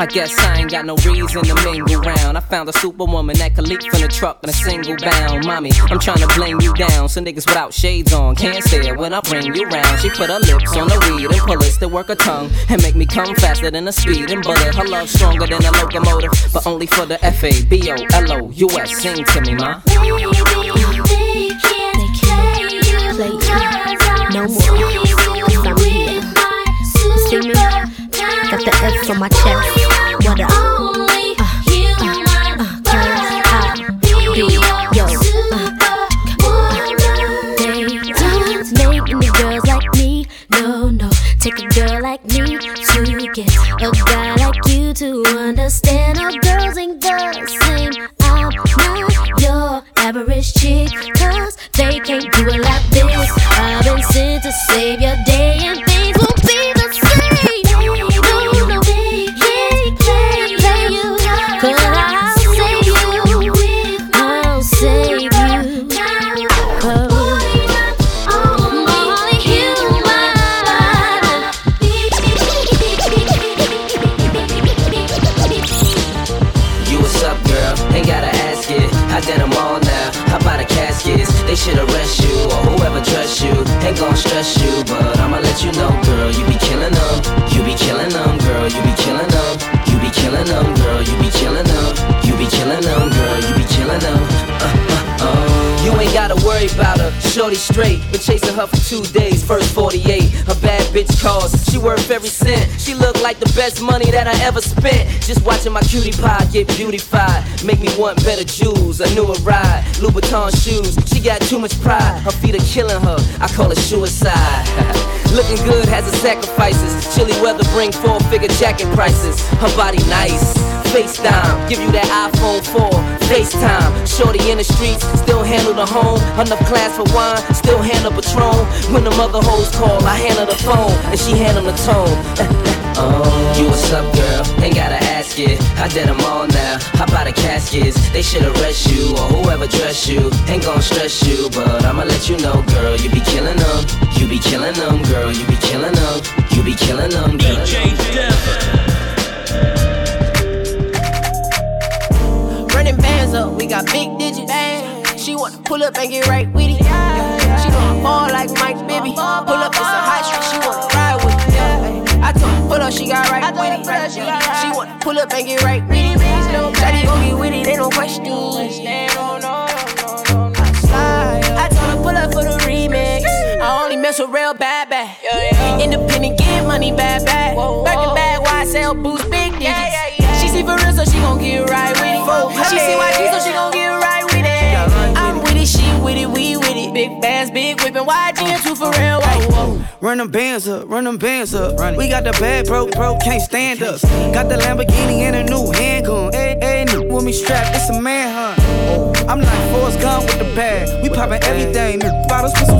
[SPEAKER 29] I
[SPEAKER 30] guess I ain't got no reason to mingle round. I found a superwoman that could leap from the truck in a single bound. Mommy, I'm trying to bling you down. So niggas without shades on can't stare when I bring you round. She put her lips on the weed and pull it to work her tongue and make me come faster than a speeding bullet. Her love stronger than a locomotive, but only for the F A B O L O U S. Sing to me, ma.
[SPEAKER 18] No more. The F on my chest. What up? Uh, uh, uh, girls, I be yo. Uh, they don't make any girls like me. No, no. Take a girl like me to get a guy like you to understand. All girls ain't the same. I'm not your average chick. Cause they can't do it like this. I've been sent to save your day
[SPEAKER 30] Stress you, but I'ma let you know, girl. You be killing them. You be killing them, girl. You be killing them. You be killing them, girl. You be killing them. You be killing them, girl. You be killing them. Uh, uh, uh. You ain't gotta worry about her. Shorty straight. Been chasing her for two days. First 48. A bad bitch calls. She worth every cent. She look like the best money that I ever spent. Just watching my cutie pie get beautified. Make me want better jewels. A newer ride. Louboutin shoes. She got too much pride. Her feet are killing her. I call it suicide. Looking good has its sacrifices. Chilly weather bring four figure jacket prices. Her body nice. FaceTime, give you that iPhone 4. FaceTime, shorty in the streets, still handle the home. Enough class for wine, still handle Patron. When the mother hoes call, I handle the phone, and she handle the tone. oh, you what's up, girl? Ain't gotta ask it. I did them all now. How about the caskets? They should arrest you or whoever dress you. Ain't gon' stress you, but I'ma let you know, girl. You be killing them. You be killing them, girl. You be killing them. You be killing them, girl.
[SPEAKER 21] DJ Denver.
[SPEAKER 6] Bands up, we got big digits. She wanna pull up and get right with it. She gon' fall like Mike Bibby. Pull up, it's a hot street, she wanna ride with it. I told her, pull up, she got right with it. She wanna pull up and get right with it. Shawty gon' get with it, ain't no question. I told her, pull up for the remix. I only mess with real bad bad. Independent, get money bad bad. Birkin bag, why I sell boots, big digits. She for real, so she gon' get right with it. Oh, she see YG, so she gon' get right with it. I'm with it, she with it, we with it. Big bands, big whippin', YG and two for real. Whoa, whoa.
[SPEAKER 31] Run them bands up, run them bands up. We got the bad broke, bro, can't stand us. Got the Lamborghini and a new handgun. Hey, hey, with me strapped, it's a manhunt. Oh. I'm like Forrest Gump with the bag. We poppin' everything, bottles, pistol tag.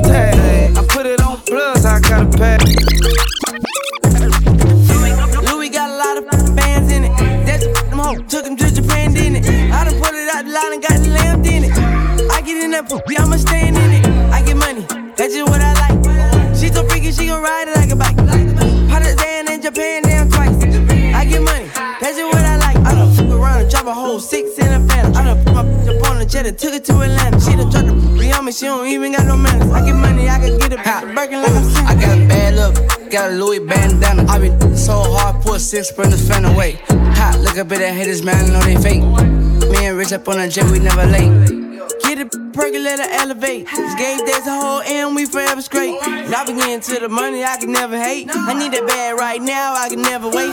[SPEAKER 6] six, burn the
[SPEAKER 31] fan away. Hot, look up at the haters, man, know they fake. Me and Rich up on a jet, we never late.
[SPEAKER 6] Get it, percolator, elevate. This game, there's a whole end, we forever straight. And I be getting to the money, I can never hate. I need that bad right now, I can never wait.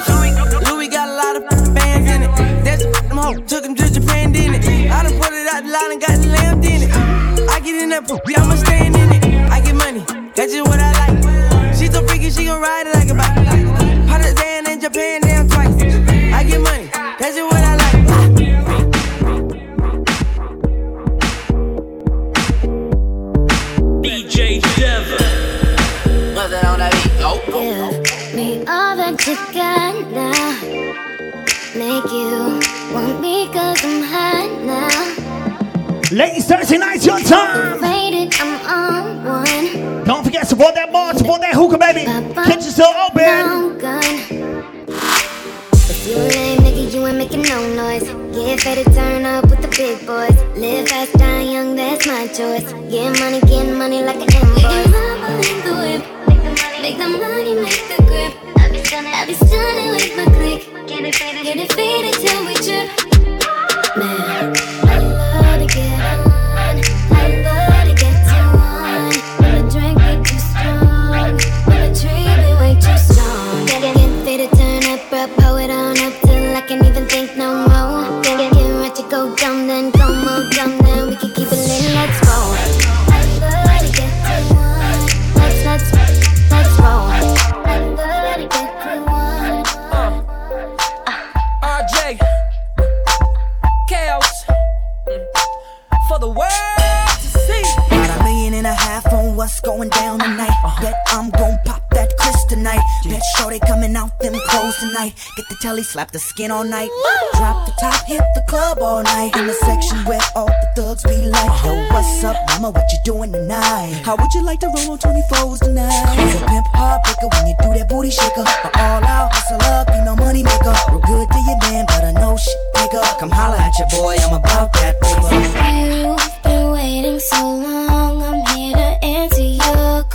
[SPEAKER 6] Louis got a lot of fans in it. That's a them hoe, took him to Japan, didn't it? I done put it out the line and got the lamb, didn't it? I get in that poop, yeah, I'ma stand in it. I get money,
[SPEAKER 21] that's just like
[SPEAKER 18] you want me cause I'm hot now.
[SPEAKER 2] Thursday night's your time. Don't forget, support that bar, support that hookah, baby. Kitchen still open.
[SPEAKER 18] If you lame, nigga, you ain't making no noise. Get turn up with the big boys. Live fast, die young, that's my choice. Get money, get money like an invoice. Make the money, make the grip. I'll be stunning with my click. Can it fade it? Can it fade it till we
[SPEAKER 16] trip? Man. what's going down tonight. Uh-huh. Bet I'm gon' pop that Chris tonight. Yeah. Bet shorty coming out them clothes tonight. Get the telly, slap the skin all night. Drop the top, hit the club all night. In the section where all the thugs be like. Uh-huh. Yo, what's up, mama? What you doing tonight? How would you like to roll on 24s tonight? You're a pimp heartbreaker when you do that booty shaker. But all out hustle up, you no money maker. We're good to your man, but I know shit, nigga. Come holla at your boy, I'm about that paper.
[SPEAKER 18] You've been waiting so long.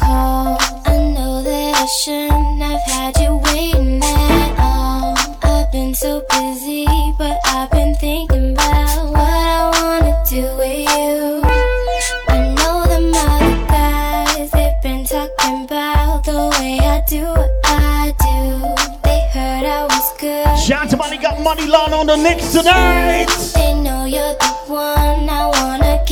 [SPEAKER 18] I know that I shouldn't have had you waiting at all. I've been so busy, but I've been thinking about what I wanna do with you. I know them other guys, they've been talking about the way I do what I do. They heard I was good.
[SPEAKER 2] Shout to Money Got Money Lawn on the Knicks tonight.
[SPEAKER 18] They know you're the one I wanna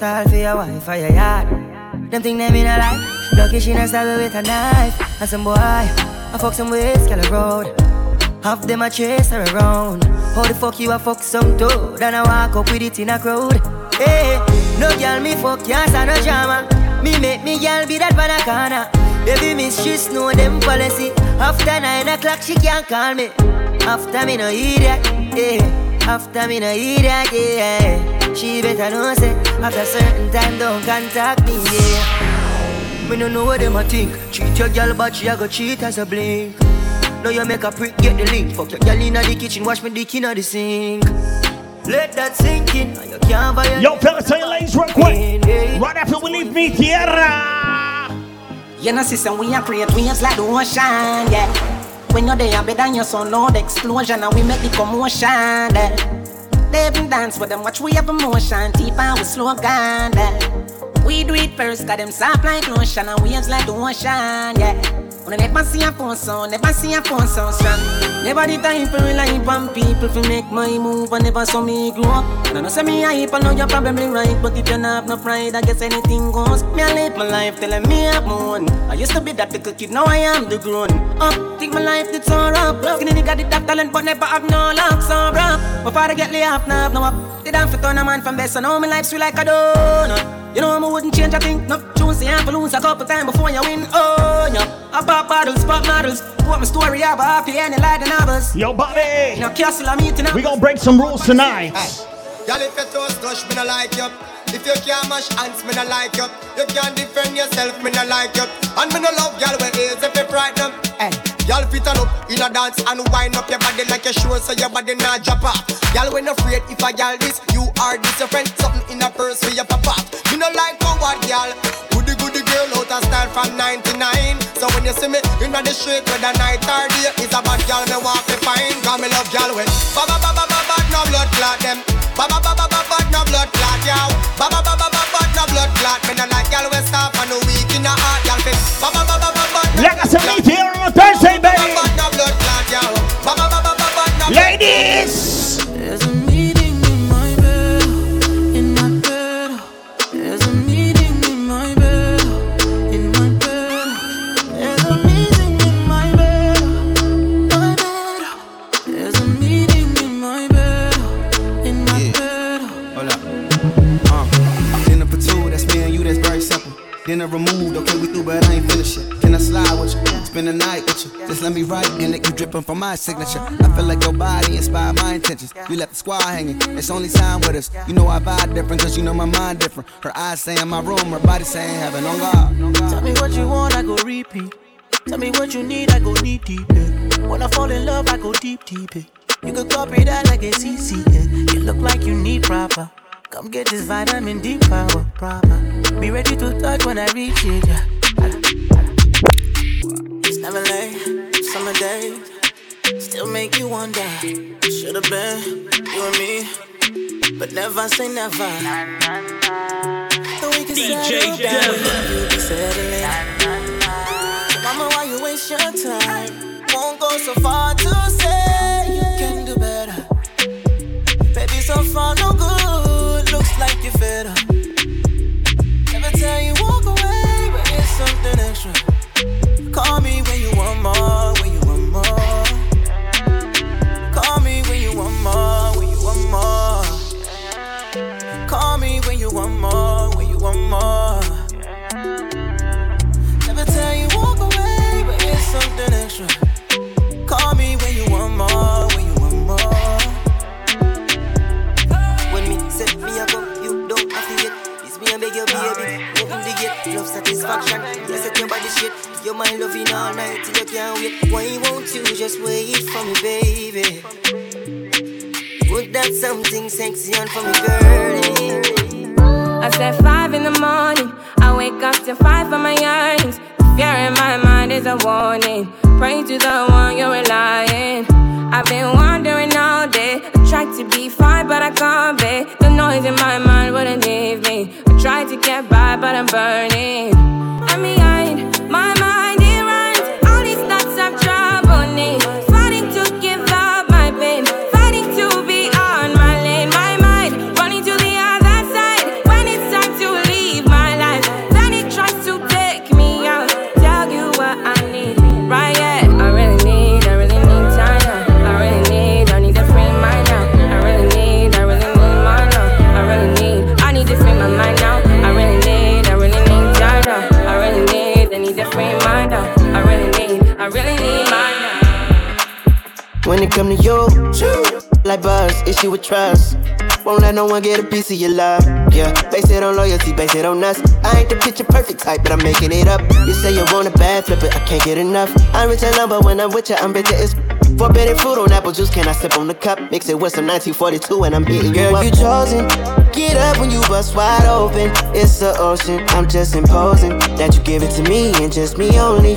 [SPEAKER 32] style for your wife or your yard. Them think them in a life. Lucky she not stab with a knife. And some boy, I fuck some with Scala Road. Half them a chase her around. How the fuck you a fuck some toad? And I walk up with it in a crowd. Hey, no girl me fuck can't stand no drama. Me make me girl be that banana. Baby miss she know them policy. After nine o'clock she can't call me. After me no idiot, yeah. After me no idiot, yeah. She better know say after certain time don't contact me, yeah. Me no know what them a think. Treat your girl but she a go cheat as a blink. Now you make a prick get the link. Fuck your girl inna the kitchen, wash me dick inna the sink. Let that sink in. and You can't violate.
[SPEAKER 2] Yo, fellas, tell your ladies real quick. Right after we leave Mi Tierra.
[SPEAKER 33] You know, sister, we are create waves like the ocean, yeah. When you're there, better than your son, loud explosion, and we make the commotion, yeah. They even dance with them, watch we have emotion, deep and we slow down, yeah. We do it first, got them soft like lotion, and waves like the ocean, yeah. I never see a phone sound, never see a phone sound strong. Never the time for rely on people to make my move, and never saw me grow up. And I say me hype, I know you're probably right, but if you not have no pride, I guess anything goes. Me I live my life telling me I'm one. I used to be that little kid, now I am the grown up. Think my life did so rough. Skinny nigga did have talent, but never have no luck, so rough. My father get laid off, now have no up. Have to turn a man from best, so now my life sweet like a donut. You know I wouldn't change a thing. No choose I have to lose a couple times before you win. Oh yeah, I pop bottles, pop models. Put my story up, happy and like the novels.
[SPEAKER 2] Yo, Bobby.
[SPEAKER 33] Now castle I'm eating up.
[SPEAKER 2] We gonna break some rules tonight.
[SPEAKER 22] Y'all if you toast touch, me no like you. If you can't mash hands, me no like you. You can't defend yourself, me no like you. And me no love y'all when ears if you frighten them. Hey, y'all fit on up in a dance and wind up your body like a show so your body not drop off. Y'all when afraid if I y'all this, you are this your friend. Something in a purse for your papa. Me no like coward y'all. Goody goody girl out of style from 99. So when you see me in the street whether night or day, it's a bad girl me want to find. Cause me love y'all when ba ba ba ba ba ba no blood clot them. Ba ba ba ba ba ba no blood clot yow. Ba ba ba ba ba ba no blood clot. Me no like y'all we stop and no weak in the heart y'all fit. Ba ba ba ba ba ba no
[SPEAKER 2] Like I said, meet here on Thursday, baby.
[SPEAKER 22] no blood clot yow. Ba ba ba ba ba ba no
[SPEAKER 2] Ladies.
[SPEAKER 10] Dinner removed, okay, we through, but I ain't finished yet. Can I slide with you? Spend the night with you. Just let me write and let you dripping from my signature. I feel like your body inspired my intentions. You left the squad hanging, it's only time with us. You know I vibe different, cause you know my mind different. Her eyes saying my room, her body saying heaven on God.
[SPEAKER 34] Tell me what you want, I go repeat. Tell me what you need, I go deep, deep. Yeah. When I fall in love, I go deep, deep. Yeah. You could copy that like a CC. Yeah. You look like you need proper. Come get this vitamin D power, proper. Be ready to touch when I reach it. Yeah. It's never late, summer days.
[SPEAKER 32] Still make you wonder. Should've been you and me, but never say never. So we can
[SPEAKER 35] DJ
[SPEAKER 32] settle down.
[SPEAKER 35] Devin.
[SPEAKER 32] You be settling. So mama, why you waste your time? Won't go so far to say you can do better. Baby, so far no good. Like you're fed up. Never tell you walk away, but it's something extra. Call me when you want more, when you satisfaction. Yes, set your body shit. Your mind loving all night till you can't wait. Why won't you just wait for me, baby? Put that something sexy on for me, girl.
[SPEAKER 36] I said five in the morning. I wake up to five for my earnings. Fear in my mind is a warning. Pray to the one you're relying. I've been wandering all day. I tried to be fine, but I can't be. The noise in my mind wouldn't leave me. I tried to get by, but I'm burning.
[SPEAKER 17] Buzz, issue with trust. Won't let no one get a piece of your love. Yeah, base it on loyalty, base it on us. I ain't the picture perfect type, but I'm making it up. You say you want a bad flip it, I can't get enough. I'm rich and number when I'm with you, I'm bitter as Forbidden fruit on apple juice, can I sip on the cup? Mix it with some 1942 and I'm hitting you
[SPEAKER 37] Girl,
[SPEAKER 17] up.
[SPEAKER 37] you
[SPEAKER 17] chosen. Get up when you bust wide open. It's the ocean. I'm just imposing that you give it to me and just me only.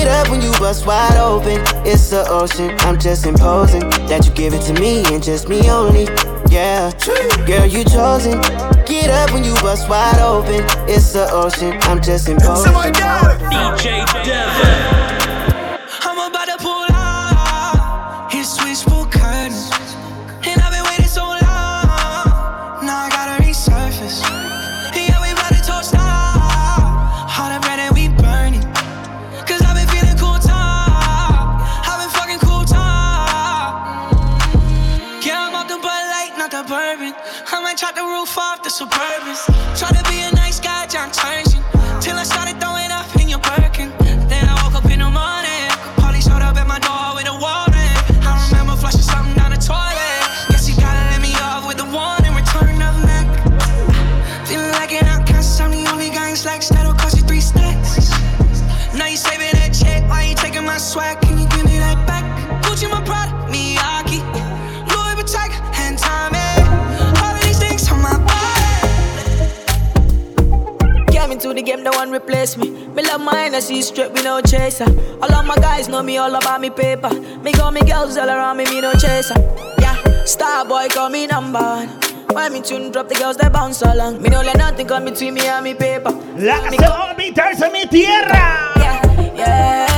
[SPEAKER 17] Get up when you bust wide open. It's the ocean. I'm just imposing that you give it to me and just me only. Yeah, girl, you chosen. Get up when you bust wide open. It's the ocean. I'm just imposing.
[SPEAKER 35] DJ Devin.
[SPEAKER 1] Roof off the Suburbans. Try to
[SPEAKER 33] straight, we no chaser. All of my guys know me all about me paper. Me got me girls all around me, me no chaser. Yeah, star boy call me number one. When me tune drop, the girls they bounce along. Me no let nothing come between me and me paper.
[SPEAKER 2] La
[SPEAKER 33] Me
[SPEAKER 2] se va a mi tierra.
[SPEAKER 33] Yeah, yeah,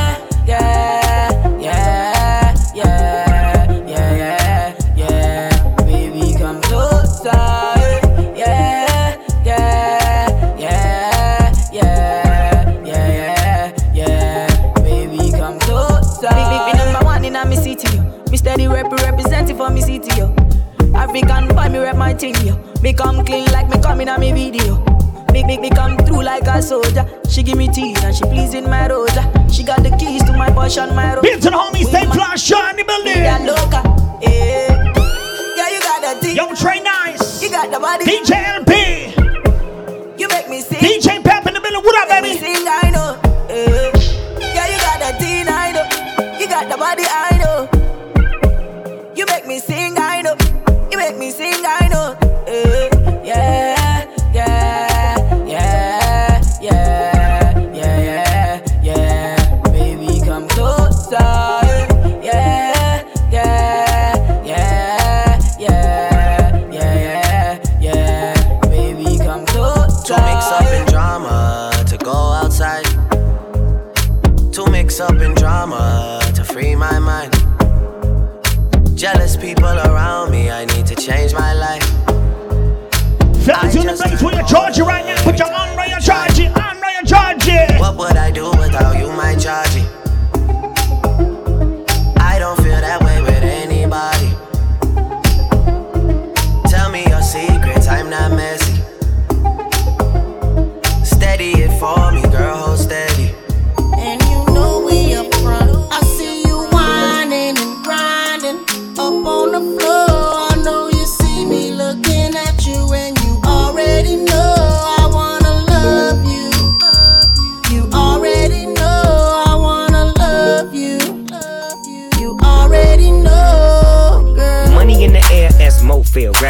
[SPEAKER 33] African boy, me rep my thing, yo. Me come clean like me coming on me video.
[SPEAKER 38] Big, me, big, come through like a soldier. She give me tea and she pleasing my rosa. She got the keys to my and my rosa.
[SPEAKER 2] To the homies, stay flash, shine the building.
[SPEAKER 38] Yeah, loca. Eh. Yeah, you got the thing.
[SPEAKER 2] Yo, Trey Nice.
[SPEAKER 38] You got the body.
[SPEAKER 2] DJ LP.
[SPEAKER 38] You make me sing.
[SPEAKER 2] DJ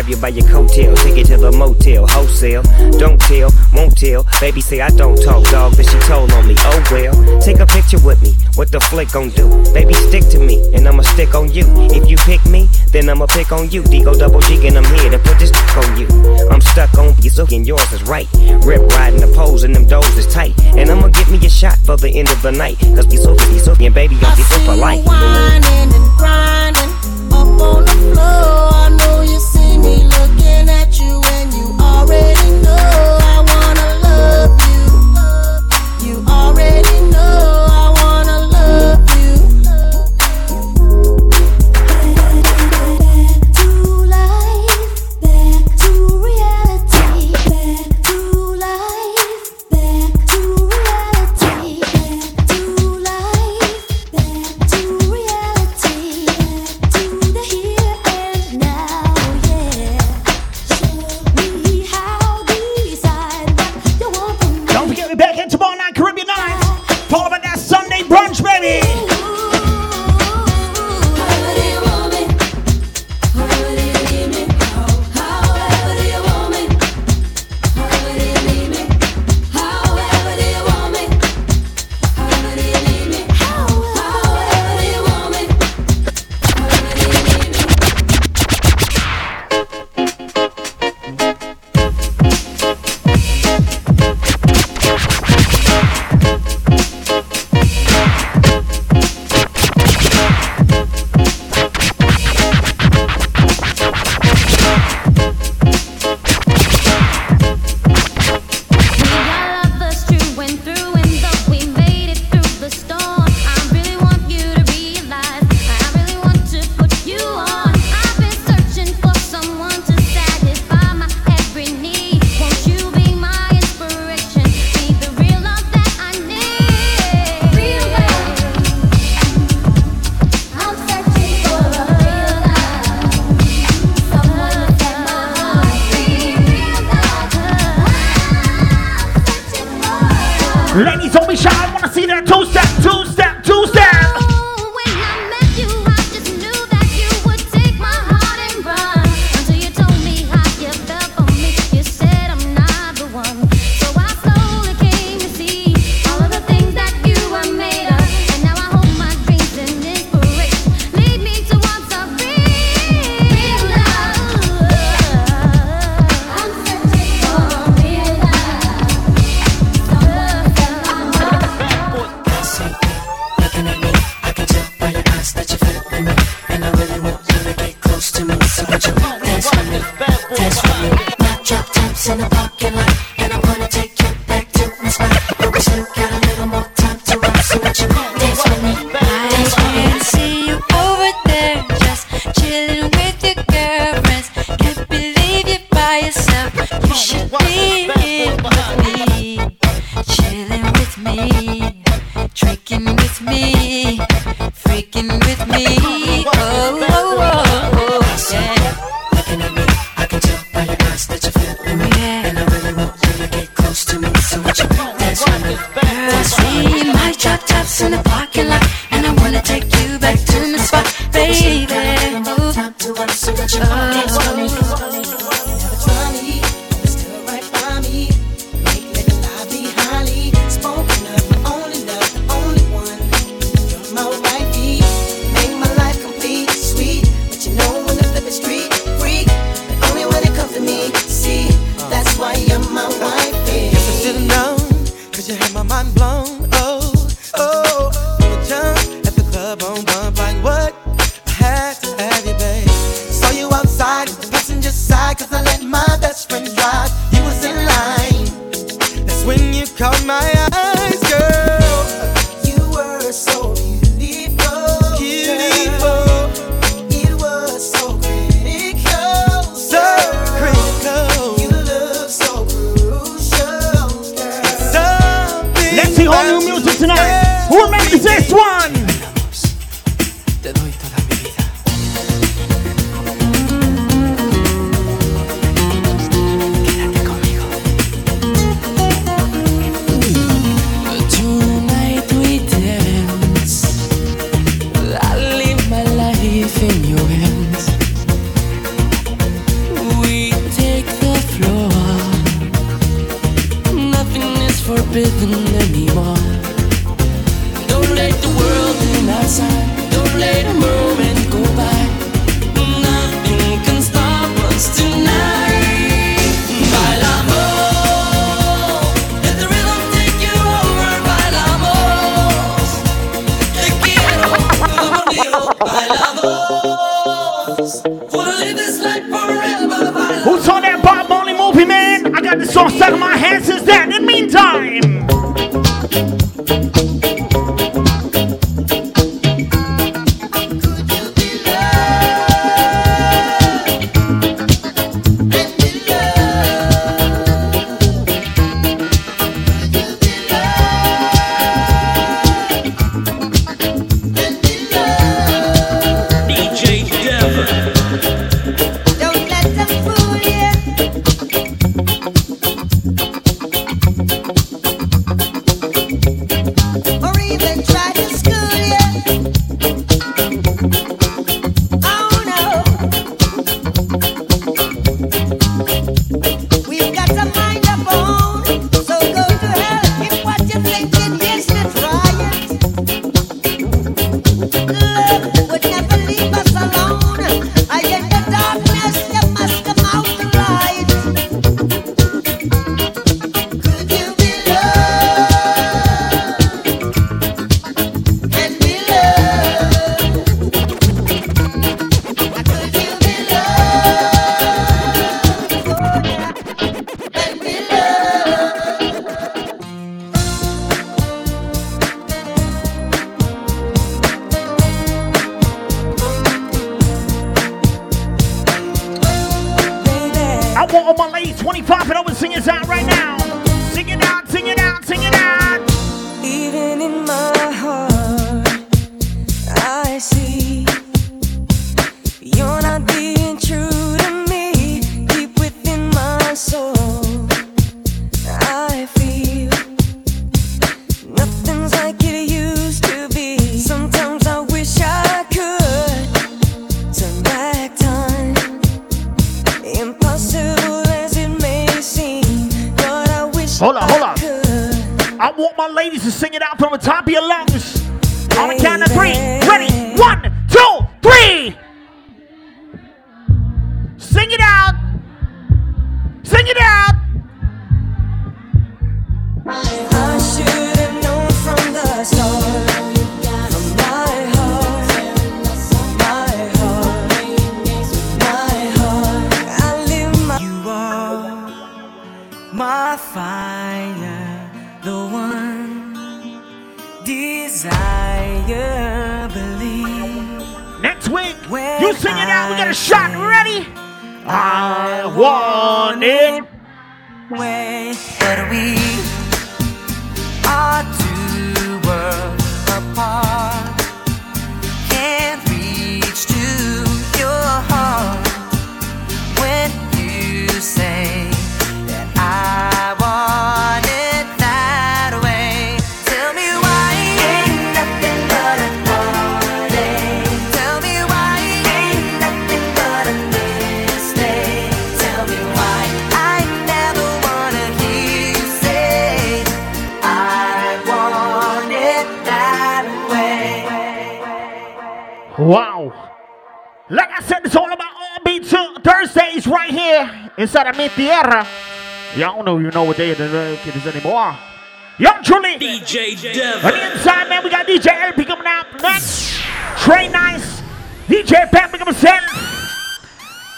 [SPEAKER 39] Grab you by your coattail, take it to the motel, wholesale. Don't tell, won't tell. Baby say I don't talk, dog, but she told on me. Oh well, take a picture with me. What the flick gon' do? Baby, stick to me, and I'ma stick on you. If you pick me, then I'ma pick on you. Digo double G, and I'm here to put this on you. I'm stuck on you, so and yours is right. Rip riding the poles, and them doors is tight. And I'ma give me a shot for the end of the night. Cause be so, be so, and baby, I'm so for life.
[SPEAKER 18] whining and grinding up on the floor. I know you me looking at you, and you already know
[SPEAKER 2] Next week, you sing it out. We got a shot. Ready? I want it.
[SPEAKER 40] way, but we are two worlds apart.
[SPEAKER 2] Thursdays right here inside of Mi Tierra. Y'all don't know you know what day it is anymore. Young truly.
[SPEAKER 41] DJ
[SPEAKER 2] On
[SPEAKER 41] Devon.
[SPEAKER 2] the inside, man, we got DJ LP coming out next. Trey Nice. DJ Pat Big himself.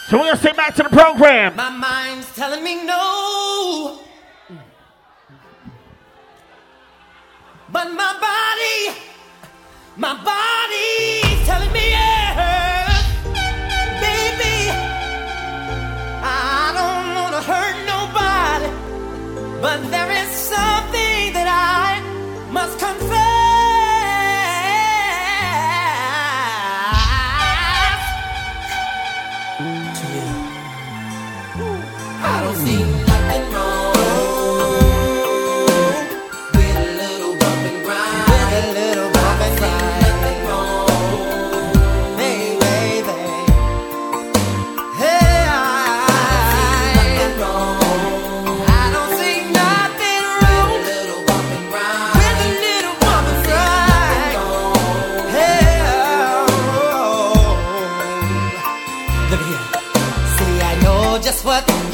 [SPEAKER 2] So we're gonna stay back to the program.
[SPEAKER 7] My mind's telling me no. But my body, my body's telling me yes. Hurt nobody. But there is something that I must confess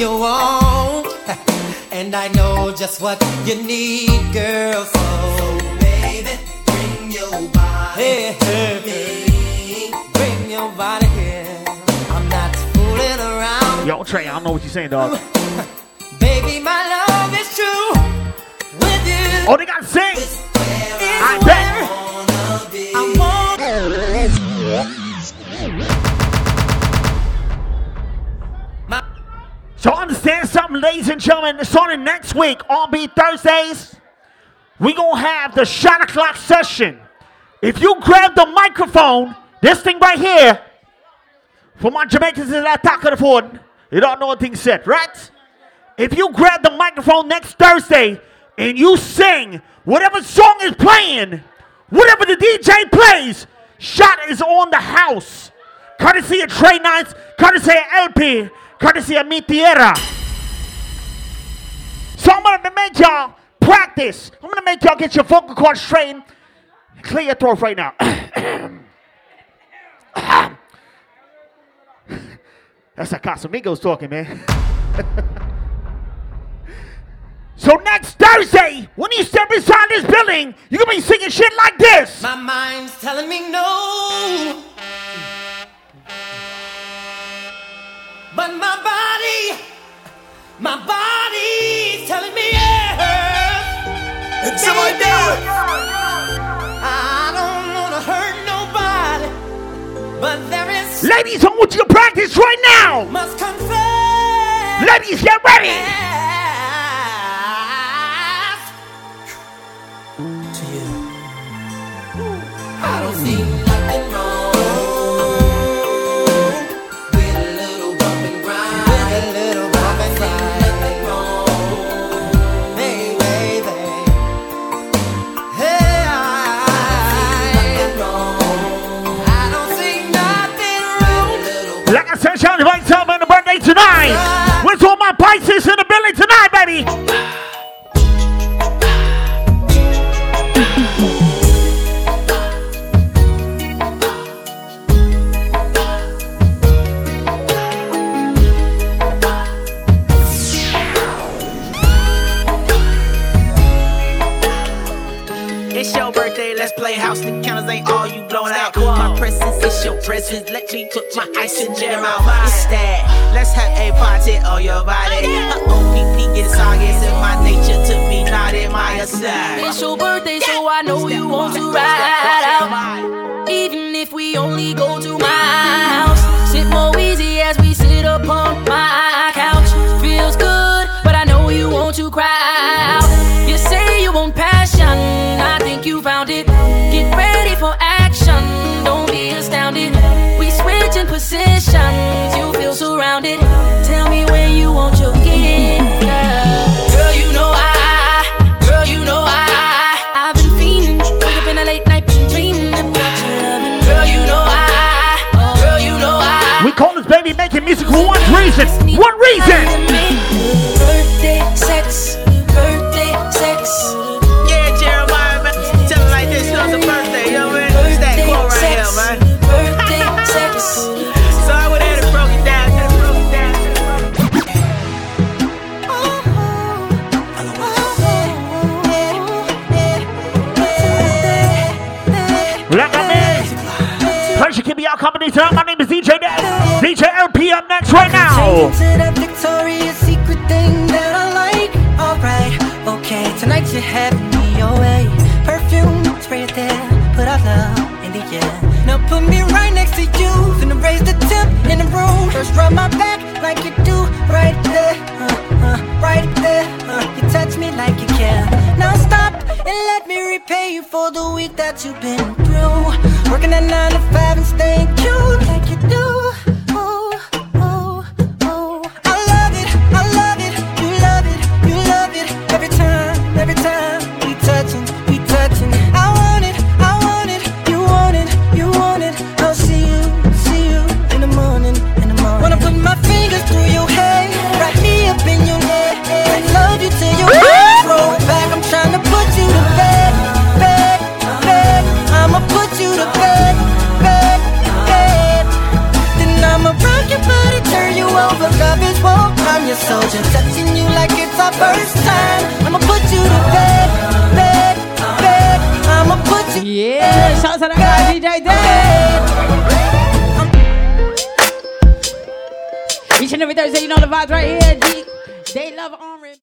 [SPEAKER 7] you want, and I know just what you need, girl. So, baby, bring your body. Hey, hey, bring your body here. I'm not fooling around.
[SPEAKER 2] Yo, Trey, I don't know what you're saying, dog.
[SPEAKER 42] Baby, my love is true. With you.
[SPEAKER 2] Oh, they got to sing. I bet.
[SPEAKER 42] I want.
[SPEAKER 2] So understand something, ladies and gentlemen. On next week on Beat Thursdays. We gonna have the shot o'clock session. If you grab the microphone, this thing right here, for my Jamaicans in that talk of the phone, you don't know what thing said, right? If you grab the microphone next Thursday and you sing whatever song is playing, whatever the DJ plays, shot is on the house. Courtesy of Trey Nice, courtesy of LP, courtesy of Mi Tierra. So I'm gonna make y'all practice. I'm gonna make y'all get your vocal cords straightened. Clear your throat right now. That's a Casamigos talking, man. so next Thursday, when you step inside this building, you're gonna be singing shit like this.
[SPEAKER 42] My mind's telling me no. But my body, my body's telling me yes.
[SPEAKER 43] It's my dad.
[SPEAKER 42] I don't wanna hurt nobody, but there is
[SPEAKER 2] Ladies, I want you to practice right now.
[SPEAKER 42] must confess.
[SPEAKER 2] Ladies, get ready. Pisces in the building tonight, baby?
[SPEAKER 19] Presence is your presence. Let me put my ice in jam out. It's that. Let's have a party on your body. Uh oh, PP gets soggy. It's in my nature to be naughty, my side.
[SPEAKER 7] It's your birthday, so I know you want to ride out. Even if we only go to my house, sit more easy as we sit upon my
[SPEAKER 2] Baby making music for one reason. One reason. Company tonight. My name is DJ Dad. DJ LP up next right now.
[SPEAKER 4] Okay, tonight you're having me. Perfume, spray it there, put our love in the air. Now put me right next to you, finna raise the in the room. First rub my back like you do, right there, uh, uh, right and let me repay you for the week that you've been through. Working at nine to five and staying cute like you do. Soldier, touching you like it's our first time. I'ma put you to bed, bed, bed. I'ma put you
[SPEAKER 44] Yeah, shouts out to DJ Dad. Each and every Thursday, you know the vibes right here. D-
[SPEAKER 45] They love R